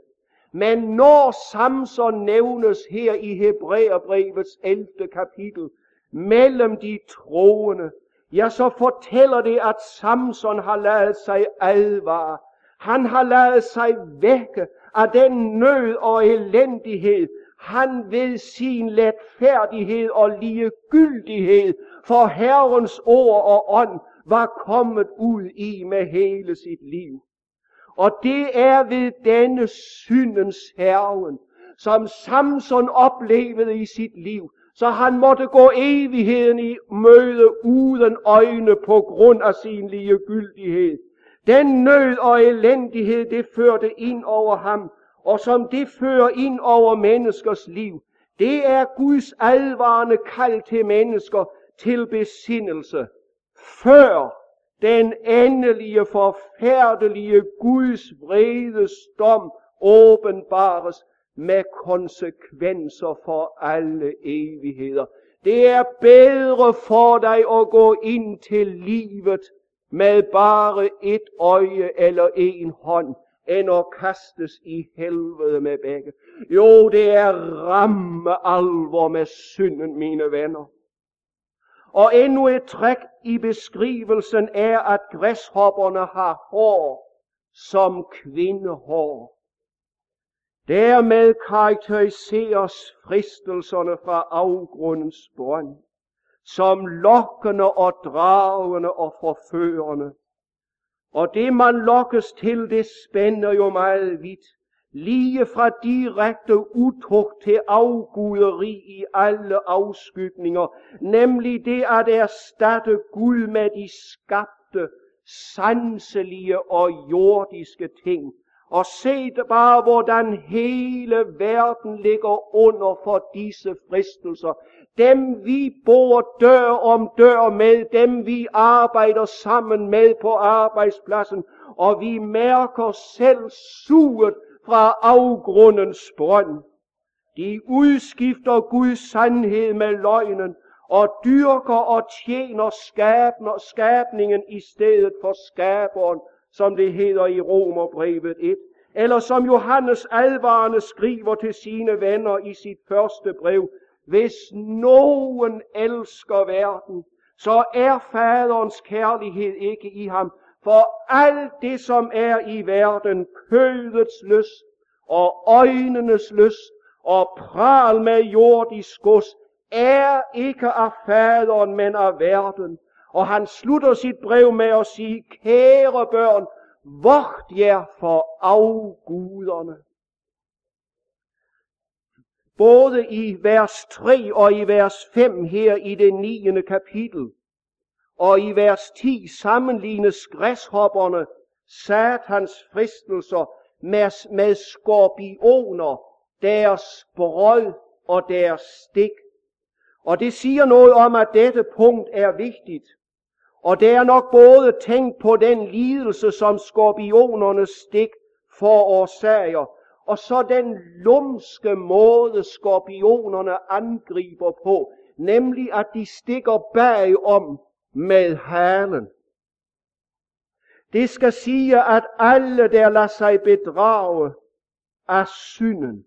Men når Samson nævnes her i Hebræerbrevets 11. kapitel, mellem de troende, ja, så fortæller det, at Samson har lavet sig advare. Han har lavet sig vække af den nød og elendighed, han ved sin letfærdighed og ligegyldighed for Herrens ord og ånd var kommet ud i med hele sit liv. Og det er ved denne syndens herven, som Samson oplevede i sit liv, så han måtte gå evigheden i møde uden øjne på grund af sin ligegyldighed. Den nød og elendighed, det førte ind over ham, og som det fører ind over menneskers liv, det er Guds advarende kald til mennesker til besindelse, før den endelige forfærdelige Guds vredes dom åbenbares med konsekvenser for alle evigheder. Det er bedre for dig at gå ind til livet med bare et øje eller en hånd, end at kastes i helvede med begge. Jo, det er ramme alvor med synden, mine venner. Og endnu et træk i beskrivelsen er, at græshopperne har hår som kvindehår. Dermed karakteriseres fristelserne fra afgrundens brønd som lokkende og dragende og forførende. Og det man lokkes til, det spænder jo meget vidt. Lige fra direkte utugt til afguderi i alle afskygninger, nemlig det at erstatte Gud med de skabte, sanselige og jordiske ting. Og se bare, hvordan hele verden ligger under for disse fristelser dem vi bor dør om dør med, dem vi arbejder sammen med på arbejdspladsen, og vi mærker selv suget fra afgrundens brønd. De udskifter Guds sandhed med løgnen, og dyrker og tjener skabner, skabningen i stedet for skaberen, som det hedder i Romerbrevet 1. Eller som Johannes advarende skriver til sine venner i sit første brev, hvis nogen elsker verden, så er faderens kærlighed ikke i ham. For alt det, som er i verden, kødets lyst og øjnenes lyst og pral med jordisk gods, er ikke af faderen, men af verden. Og han slutter sit brev med at sige, kære børn, vogt jer for afguderne. Både i vers 3 og i vers 5 her i det 9. kapitel, og i vers 10 sammenlignes græshopperne, satans fristelser, med, med skorpioner, deres brød og deres stik. Og det siger noget om, at dette punkt er vigtigt. Og det er nok både tænkt på den lidelse, som skorpionernes stik forårsager, og så den lumske måde, skorpionerne angriber på, nemlig at de stikker bagom med halen. Det skal sige, at alle, der lader sig bedrage af synden,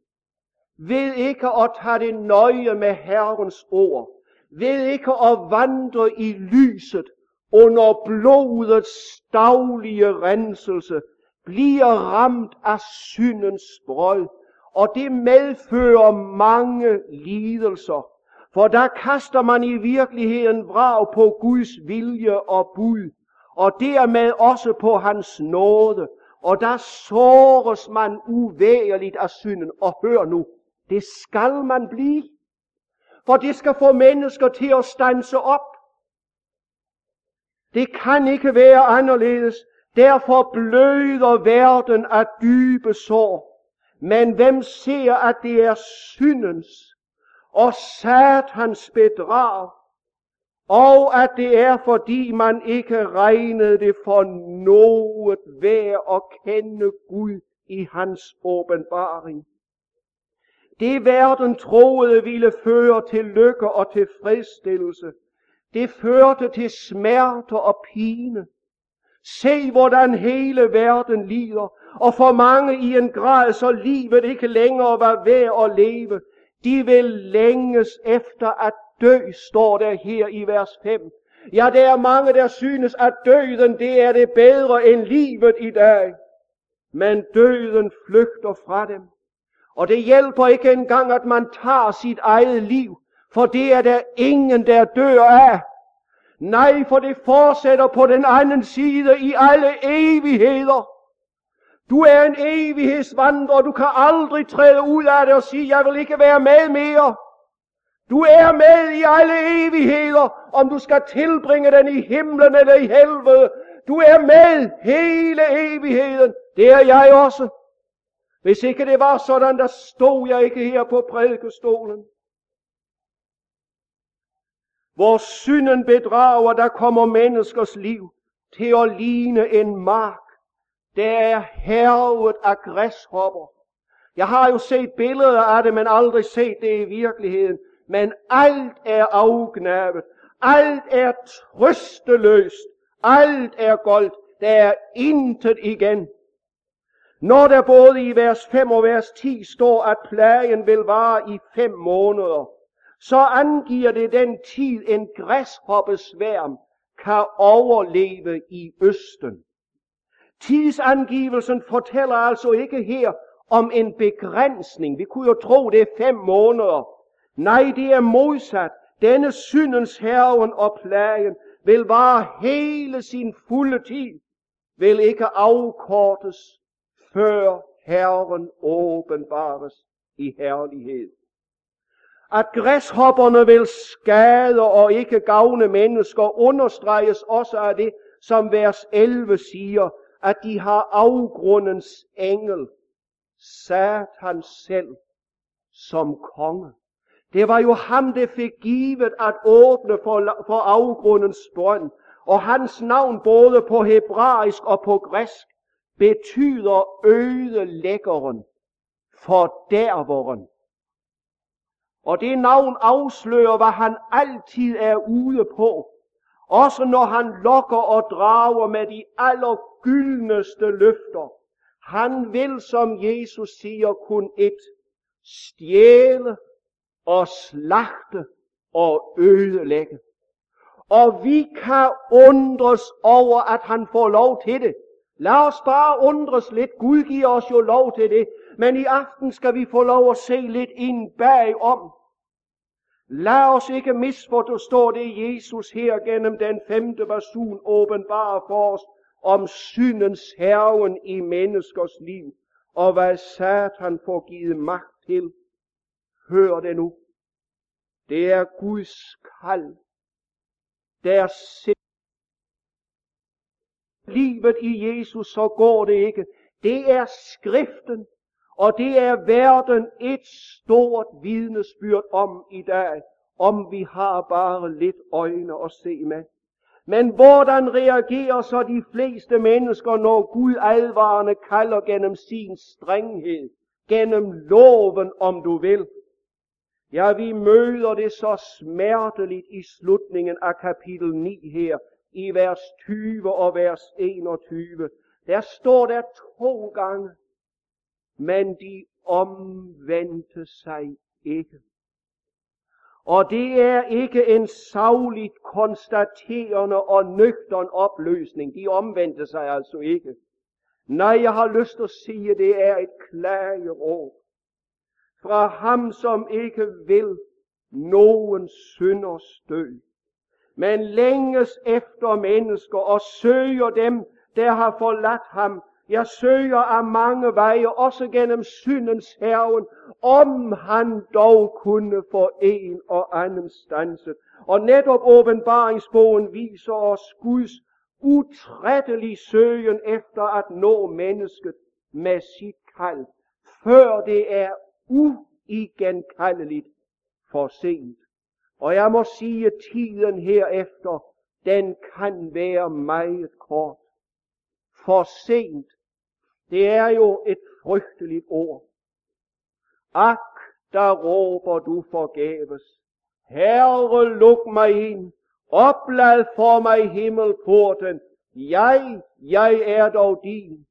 ved ikke at tage det nøje med Herrens ord, ved ikke at vandre i lyset under blodets daglige renselse, bliver ramt af syndens brød, og det medfører mange lidelser. For der kaster man i virkeligheden vrag på Guds vilje og bud, og dermed også på hans nåde. Og der såres man uværligt af synden. Og hør nu, det skal man blive. For det skal få mennesker til at stanse op. Det kan ikke være anderledes. Derfor bløder verden af dybe sår. Men hvem ser, at det er syndens og satans bedrag, og at det er fordi man ikke regnede det for noget værd at kende Gud i hans åbenbaring. Det verden troede ville føre til lykke og tilfredsstillelse, det førte til smerte og pine. Se, hvordan hele verden lider, og for mange i en grad, så livet ikke længere var værd at leve. De vil længes efter at dø, står der her i vers 5. Ja, der er mange, der synes, at døden det er det bedre end livet i dag. Men døden flygter fra dem. Og det hjælper ikke engang, at man tager sit eget liv, for det er der ingen, der dør af. Nej, for det fortsætter på den anden side i alle evigheder. Du er en evighedsvandrer, du kan aldrig træde ud af det og sige, jeg vil ikke være med mere. Du er med i alle evigheder, om du skal tilbringe den i himlen eller i helvede. Du er med hele evigheden. Det er jeg også. Hvis ikke det var sådan, der stod jeg ikke her på prædikestolen. Hvor synden bedrager, der kommer menneskers liv til at ligne en mark, der er hervet af græshopper. Jeg har jo set billeder af det, men aldrig set det i virkeligheden. Men alt er afgnavet. Alt er trøsteløst. Alt er goldt. Der er intet igen. Når der både i vers 5 og vers 10 står, at plagen vil vare i fem måneder, så angiver det den tid, en græshoppesværm kan overleve i Østen. Tidsangivelsen fortæller altså ikke her om en begrænsning. Vi kunne jo tro, det er fem måneder. Nej, det er modsat. Denne syndens herven og plagen vil vare hele sin fulde tid, vil ikke afkortes, før Herren åbenbares i herlighed. At græshopperne vil skade og ikke gavne mennesker, understreges også af det, som vers 11 siger, at de har afgrundens engel, Satan selv, som konge. Det var jo ham, der fik givet at åbne for, for afgrundens bånd. Og hans navn både på hebraisk og på græsk betyder ødelæggeren, fordærveren. Og det navn afslører, hvad han altid er ude på. Også når han lokker og drager med de allergyldneste løfter. Han vil, som Jesus siger, kun et. Stjæle og slagte og ødelægge. Og vi kan undres over, at han får lov til det. Lad os bare undres lidt. Gud giver os jo lov til det. Men i aften skal vi få lov at se lidt ind bagom. Lad os ikke misforstå det, Jesus her gennem den femte person åbenbarer for os om syndens herven i menneskers liv, og hvad Satan får givet magt til. Hør det nu. Det er Guds kald. Der livet i Jesus, så går det ikke. Det er skriften, og det er verden et stort vidnesbyrd om i dag. om vi har bare lidt øjne at se med. Men hvordan reagerer så de fleste mennesker, når Gud advarende kalder gennem sin strenghed, gennem loven, om du vil? Ja, vi møder det så smerteligt i slutningen af kapitel 9 her, i vers 20 og vers 21. Der står der to gange, men de omvendte sig ikke. Og det er ikke en savligt konstaterende og nøgtern opløsning. De omvendte sig altså ikke. Nej, jeg har lyst til at sige, at det er et klageråb fra ham, som ikke vil nogen synders død, men længes efter mennesker og søger dem, der har forladt ham. Jeg søger af mange veje, også gennem syndens herven, om han dog kunne få en og anden stanset. Og netop åbenbaringsbogen viser os Guds utrættelige søgen efter at nå mennesket med sit kald, før det er uigenkaldeligt for sent. Og jeg må sige, at tiden herefter, den kan være meget kort. For sent, det er jo et frygteligt ord. Ak, der råber du forgæves. Herre, luk mig ind. Oplad for mig himmelporten. Jeg, jeg er dog din.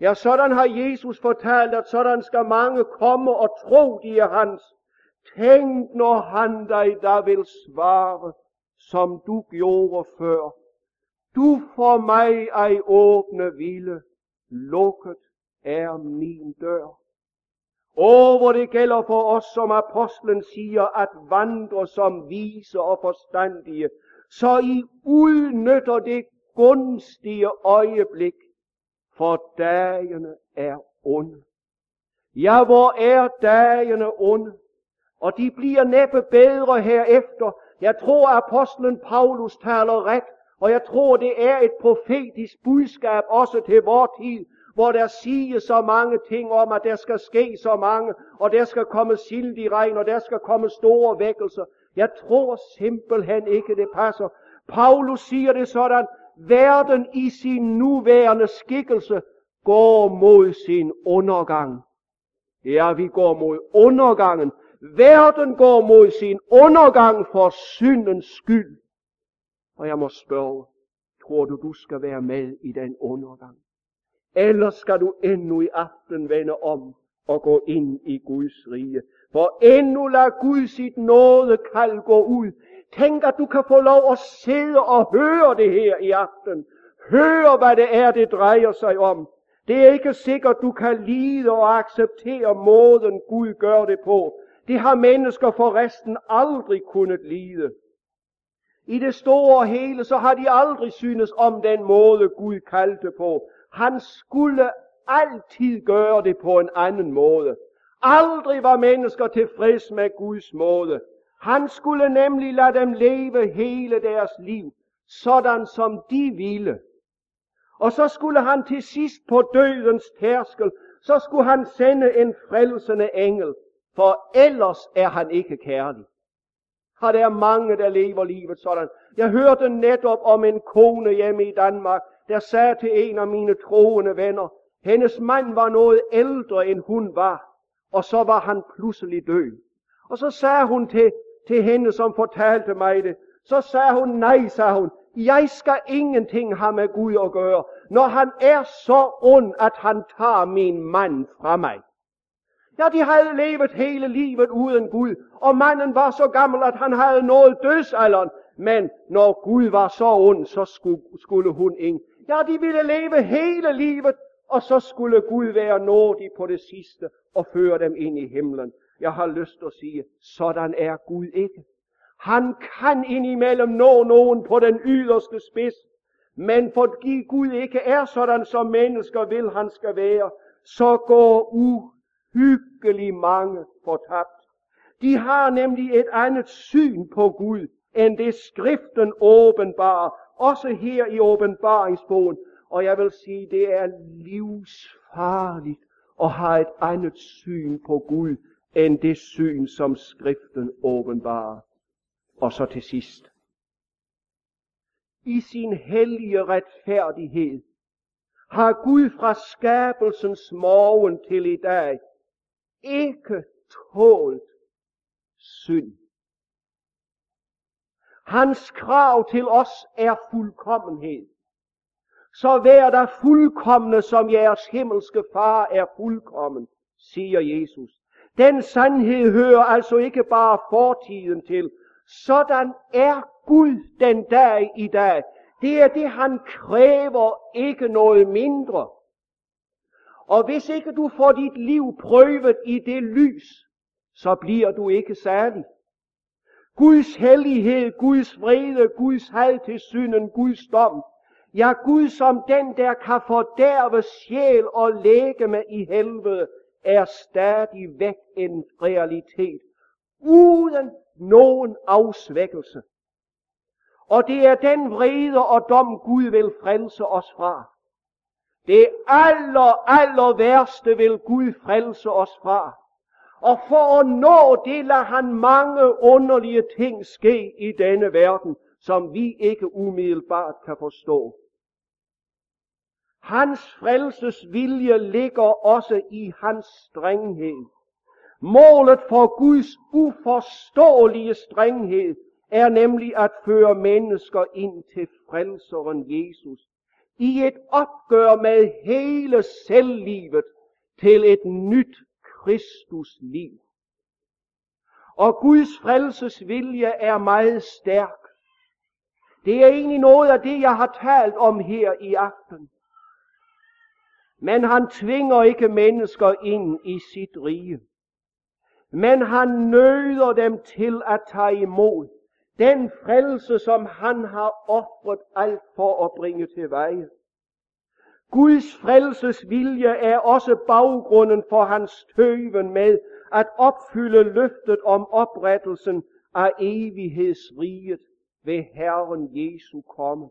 Ja, sådan har Jesus fortalt, at sådan skal mange komme og tro, de er hans. Tænk, når han dig der vil svare, som du gjorde før. Du for mig ej åbne ville, lukket er min dør. Og hvor det gælder for os, som apostlen siger, at vandre som vise og forstandige, så I udnytter det gunstige øjeblik, for dagene er onde. Ja, hvor er dagene onde? Og de bliver næppe bedre herefter. Jeg tror, apostlen Paulus taler ret, og jeg tror, det er et profetisk budskab også til vor tid, hvor der siger så mange ting om, at der skal ske så mange, og der skal komme sild i regn, og der skal komme store vækkelser. Jeg tror simpelthen ikke, det passer. Paulus siger det sådan, verden i sin nuværende skikkelse går mod sin undergang. Ja, vi går mod undergangen. Verden går mod sin undergang for syndens skyld. Og jeg må spørge, tror du, du skal være med i den undergang? Eller skal du endnu i aften vende om og gå ind i Guds rige? For endnu lader Gud sit nåde kald gå ud. Tænk, at du kan få lov at sidde og høre det her i aften. Høre, hvad det er, det drejer sig om. Det er ikke sikkert, du kan lide og acceptere måden, Gud gør det på. Det har mennesker forresten aldrig kunnet lide. I det store hele, så har de aldrig synes om den måde, Gud kaldte på. Han skulle altid gøre det på en anden måde. Aldrig var mennesker tilfreds med Guds måde. Han skulle nemlig lade dem leve hele deres liv, sådan som de ville. Og så skulle han til sidst på dødens tærskel, så skulle han sende en frelsende engel, for ellers er han ikke kærlig. Har der mange, der lever livet sådan. Jeg hørte netop om en kone hjemme i Danmark, der sagde til en af mine troende venner, hendes mand var noget ældre end hun var, og så var han pludselig død. Og så sagde hun til, til hende, som fortalte mig det, så sagde hun, nej, sagde hun, jeg skal ingenting have med Gud at gøre, når han er så ond, at han tager min mand fra mig. Ja, de havde levet hele livet uden Gud, og manden var så gammel, at han havde nået dødsalderen. Men når Gud var så ond, så skulle, skulle hun ikke. Ja, de ville leve hele livet, og så skulle Gud være nådig på det sidste og føre dem ind i himlen. Jeg har lyst til at sige, sådan er Gud ikke. Han kan indimellem nå nogen på den yderste spids, men fordi Gud ikke er sådan, som mennesker vil, han skal være, så går uhyggelig mange fortabt. De har nemlig et andet syn på Gud, end det skriften åbenbarer, også her i åbenbaringsbogen. Og jeg vil sige, det er livsfarligt at have et andet syn på Gud, end det syn, som skriften åbenbarer. Og så til sidst. I sin hellige retfærdighed har Gud fra skabelsens morgen til i dag ikke tålt synd. Hans krav til os er fuldkommenhed. Så vær der fuldkommende, som jeres himmelske far er fuldkommen, siger Jesus. Den sandhed hører altså ikke bare fortiden til. Sådan er Gud den dag i dag. Det er det, han kræver, ikke noget mindre. Og hvis ikke du får dit liv prøvet i det lys, så bliver du ikke særlig. Guds hellighed, Guds vrede, Guds had til synden, Guds dom. Ja, Gud som den, der kan fordærve sjæl og lægeme i helvede, er stadig væk en realitet. Uden nogen afsvækkelse. Og det er den vrede og dom, Gud vil frelse os fra. Det aller, aller værste vil Gud frelse os fra. Og for at nå det, lader han mange underlige ting ske i denne verden, som vi ikke umiddelbart kan forstå. Hans frelses vilje ligger også i hans strenghed. Målet for Guds uforståelige strenghed er nemlig at føre mennesker ind til frelseren Jesus. I et opgør med hele selvlivet til et nyt Kristusliv. Og Guds frelses vilje er meget stærk. Det er egentlig noget af det, jeg har talt om her i aften. Men han tvinger ikke mennesker ind i sit rige. Men han nøder dem til at tage imod den frelse, som han har offret alt for at bringe til veje. Guds frelses vilje er også baggrunden for hans tøven med at opfylde løftet om oprettelsen af evighedsriget ved Herren Jesu komme.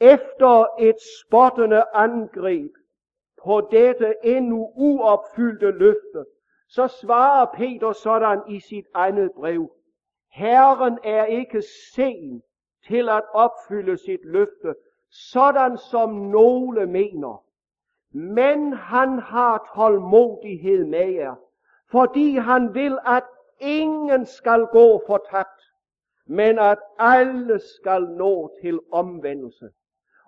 Efter et spottende angreb på dette endnu uopfyldte løfte, så svarer Peter sådan i sit andet brev. Herren er ikke sen til at opfylde sit løfte, sådan som nogle mener. Men han har tålmodighed med jer, fordi han vil, at ingen skal gå fortabt, men at alle skal nå til omvendelse.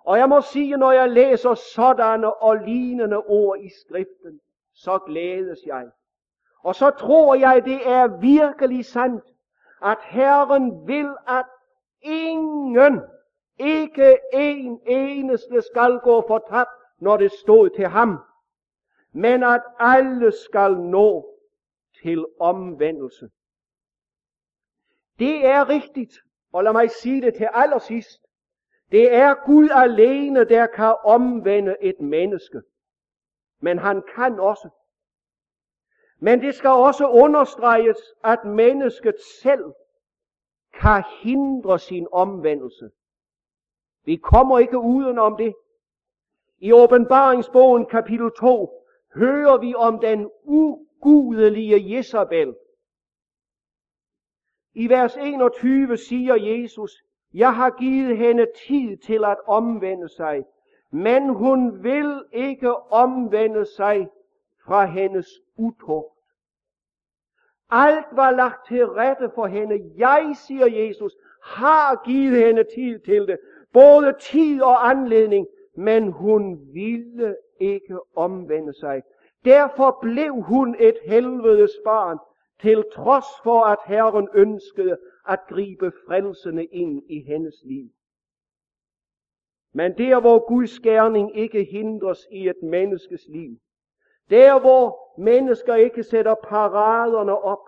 Og jeg må sige, når jeg læser sådanne og lignende ord i skriften, så glædes jeg. Og så tror jeg, det er virkelig sandt, at Herren vil, at ingen, ikke en eneste skal gå fortabt, når det stod til ham, men at alle skal nå til omvendelse. Det er rigtigt, og lad mig sige det til allersidst. Det er Gud alene, der kan omvende et menneske. Men han kan også. Men det skal også understreges, at mennesket selv kan hindre sin omvendelse. Vi kommer ikke uden om det. I åbenbaringsbogen kapitel 2 hører vi om den ugudelige Jezabel. I vers 21 siger Jesus, jeg har givet hende tid til at omvende sig, men hun vil ikke omvende sig fra hendes utugt. Alt var lagt til rette for hende. Jeg, siger Jesus, har givet hende tid til det. Både tid og anledning, men hun ville ikke omvende sig. Derfor blev hun et helvedes barn, til trods for at Herren ønskede at gribe frelsende ind i hendes liv. Men der hvor Guds gerning ikke hindres i et menneskes liv, der hvor mennesker ikke sætter paraderne op,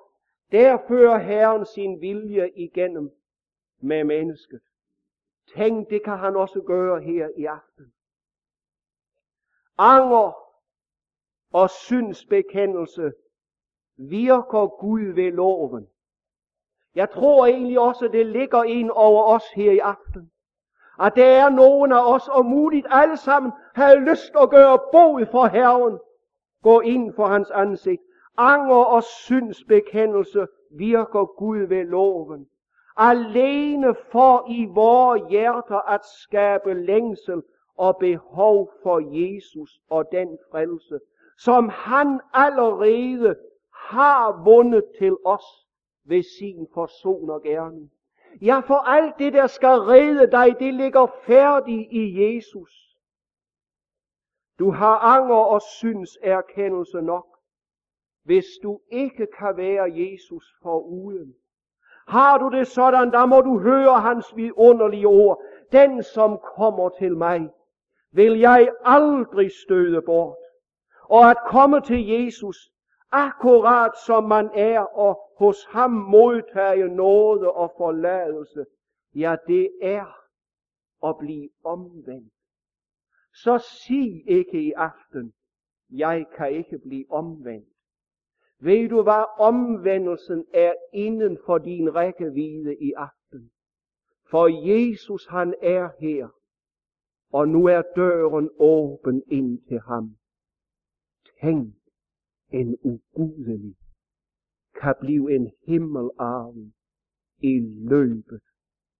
der fører Herren sin vilje igennem med mennesket. Tænk, det kan han også gøre her i aften. Anger og syndsbekendelse virker Gud ved loven. Jeg tror egentlig også, det ligger ind over os her i aften. At der er nogen af os, og muligt alle sammen, har lyst at gøre bod for Herren. Gå ind for hans ansigt. Anger og syndsbekendelse virker Gud ved loven. alene for i vores hjerter at skabe længsel og behov for Jesus og den frelse, som han allerede har vundet til os ved sin forsoner gerning. Ja, for alt det, der skal redde dig, det ligger færdigt i Jesus. Du har anger og syns erkendelse nok, hvis du ikke kan være Jesus for uden. Har du det sådan, der må du høre hans vidunderlige ord. Den, som kommer til mig, vil jeg aldrig støde bort. Og at komme til Jesus, akkurat som man er, og hos ham modtage nåde og forladelse, ja, det er at blive omvendt. Så sig ikke i aften, jeg kan ikke blive omvendt. Ved du hvad, omvendelsen er inden for din rækkevidde i aften. For Jesus han er her, og nu er døren åben ind til ham. Tænk en ugudelig kan blive en himmelarm i løbet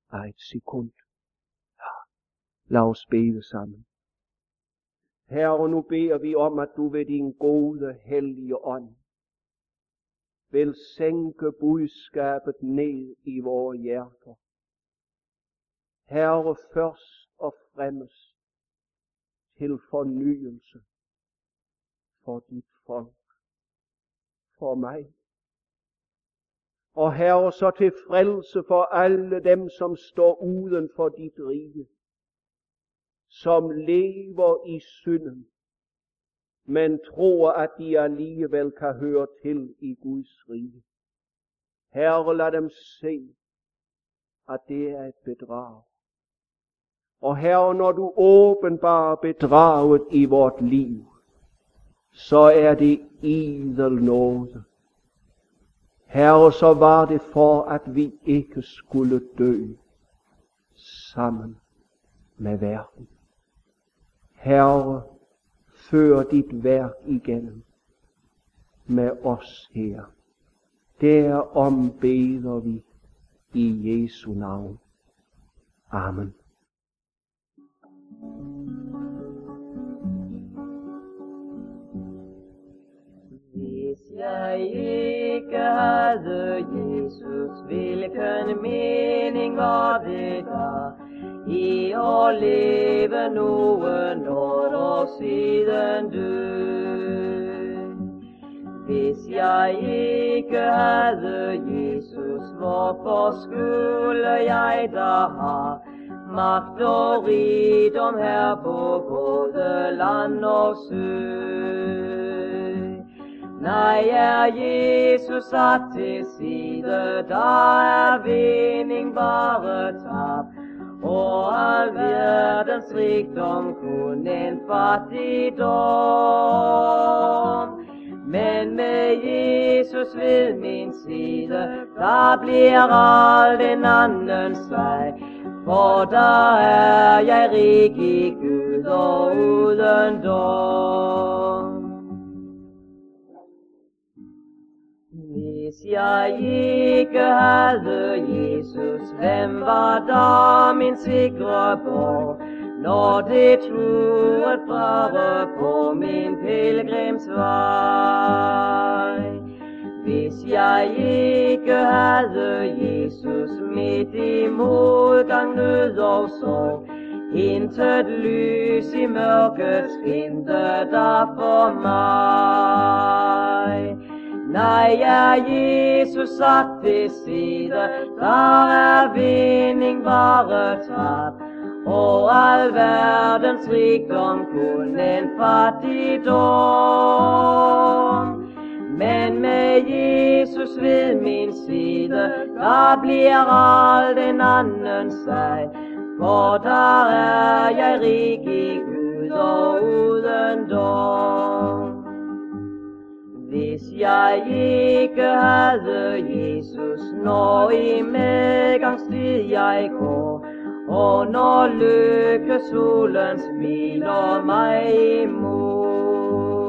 af et sekund. Ja, lad os bede sammen. Herre, nu beder vi om, at du ved din gode, hellige ånd vil sænke budskabet ned i vores hjerter. Herre, først og fremmest til fornyelse for dit folk, for mig. Og Herre, så til frelse for alle dem, som står uden for dit rige, som lever i synden, men tror, at de alligevel kan høre til i Guds rige. Herre, lad dem se, at det er et bedrag. Og Herre, når du åbenbarer bedraget i vort liv, så er det idel nåde. Herre, så var det for, at vi ikke skulle dø sammen med verden. Herre, før dit værk igennem med os her. Derom beder vi i Jesu navn. Amen. Hvis jeg ikke havde Jesus, hvilken mening var det der i at leve nogen år og siden dø? Hvis jeg ikke havde Jesus, hvorfor skulle jeg da have magt og rigdom her på både land og sø? Nej, er Jesus sat til side, der er vinding bare tab, og al verdens rigdom kun en fattigdom. Men med Jesus ved min side, der bliver alt en andens vej, for der er jeg rig i Gud og uden dom. Jeg ikke havde Jesus, hvem var da min sikre borg? Når det truet bare på min pilgrimsvej. Hvis jeg ikke havde Jesus midt i modgang, nød og sorg, intet lys i mørket skinte der for mig. Nej, er Jesus sat til side, der er vinding bare tab, og al verdens rigdom kun en fattigdom. Men med Jesus ved min side, der bliver alt en anden sej. for der er jeg rig i Gud og ud Hvis jeg ikke havde Jesus, når i medgangstid jeg går, og når lykkesolen smiler mig imod.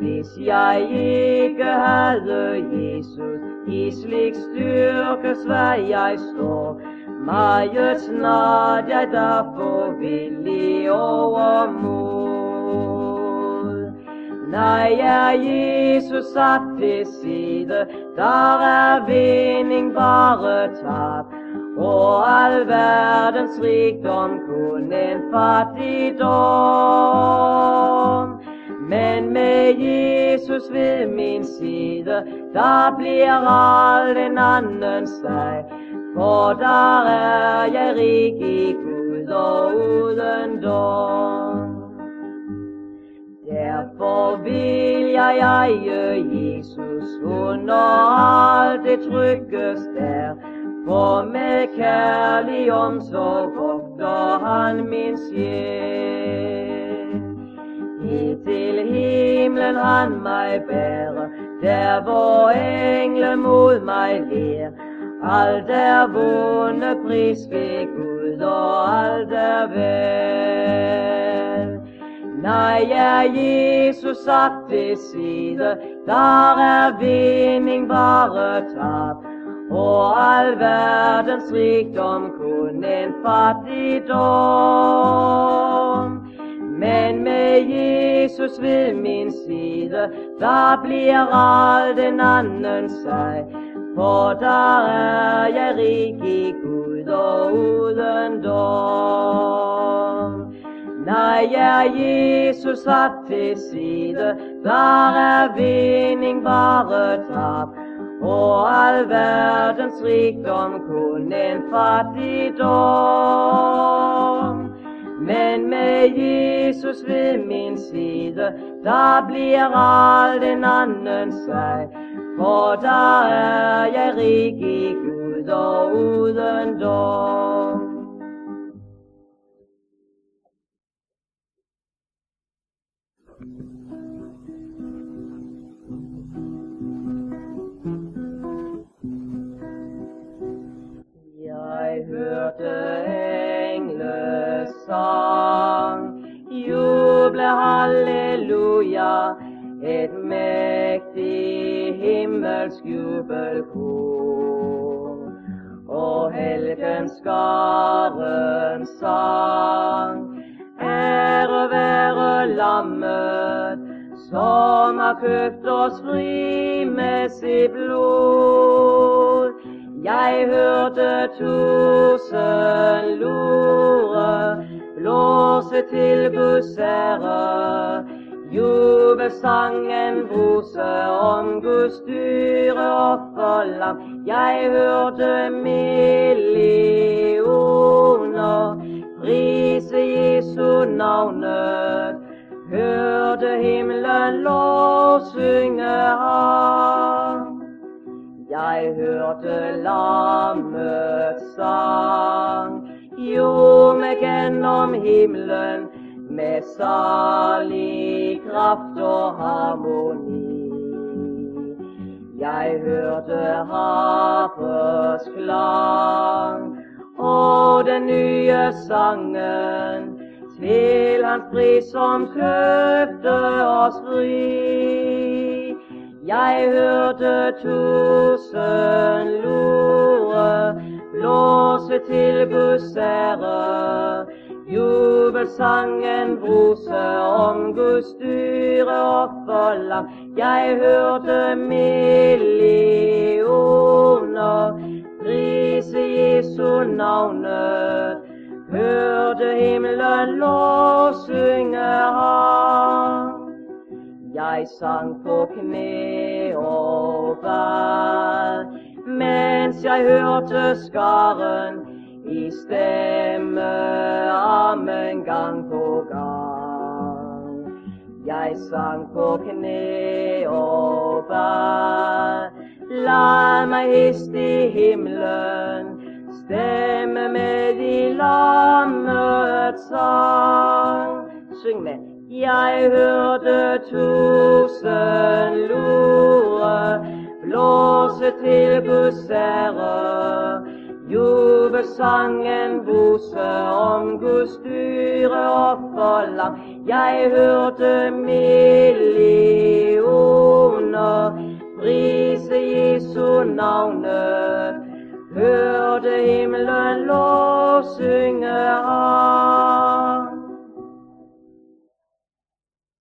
Hvis jeg ikke havde Jesus, i slik styrke svær jeg står. Meget snart jeg derfor vil i overmod. Nej, er Jesus sat til side, der er vinding bare tab. Og al verdens rigdom kun en fattigdom. Men med Jesus ved min side, der bliver alt en anden sag. For der er jeg rig i Gud og uden dom. Derfor vil jeg eje Jesus under alt det trykkes der. For med kærlig omsorg vogter han min sjæl. I til himlen han mig bærer, der hvor engle mod mig ler. Alt er vundet pris ved Gud, og alt er værd. Nej, er Jesus sat til side, der er vinding bare tab. Og al verdens rigdom kun en fattigdom. Men med Jesus ved min side, der bliver alt en anden sag. For der er jeg rig i Gud og uden dom. Nej, ja, Jesus var til side, der er vinding bare tab. Og al verdens rigdom kun en fattigdom. Men med Jesus ved min side, der bliver alt en anden sag. For der er jeg rig i Gud og uden dom. Hørte engles sang, juble halleluja, et mægtig himmelsk jubelkor. Og helgen skaren sang, ære være lammet, som har købt os fri med sit blod. Jeg hørte tusind lure, blåse til Guds ære, jubelsangen bruse om Guds dyre offerlam. Jeg hørte millioner prise Jesu navnet, hørte himlen lov synge ham. Jeg hørte lammet sang, ljume gennem himlen, med salig kraft og harmoni. Jeg hørte harpes klang, og den nye sangen, til hans pris som købte os fri. Jeg hørte tusind lure, blåse til Guds ære, jubelsangen bruse om Guds dyre offerlam. Jeg hørte millioner prise Jesu navnet, hørte himlen lov synge ham. Jeg sang på knæ og bad, mens jeg hørte skaren i stemme amen gang på gang. Jeg sang på knæ og bad, lad mig hist i himlen, stemme med i lammets sang. Syng med. Jeg hørte tusind lure, blåse til Guds ære, jubelsangen bruse om Guds dyre offerlam. Jeg hørte millioner prise Jesu navnet, hørte himlen lov synge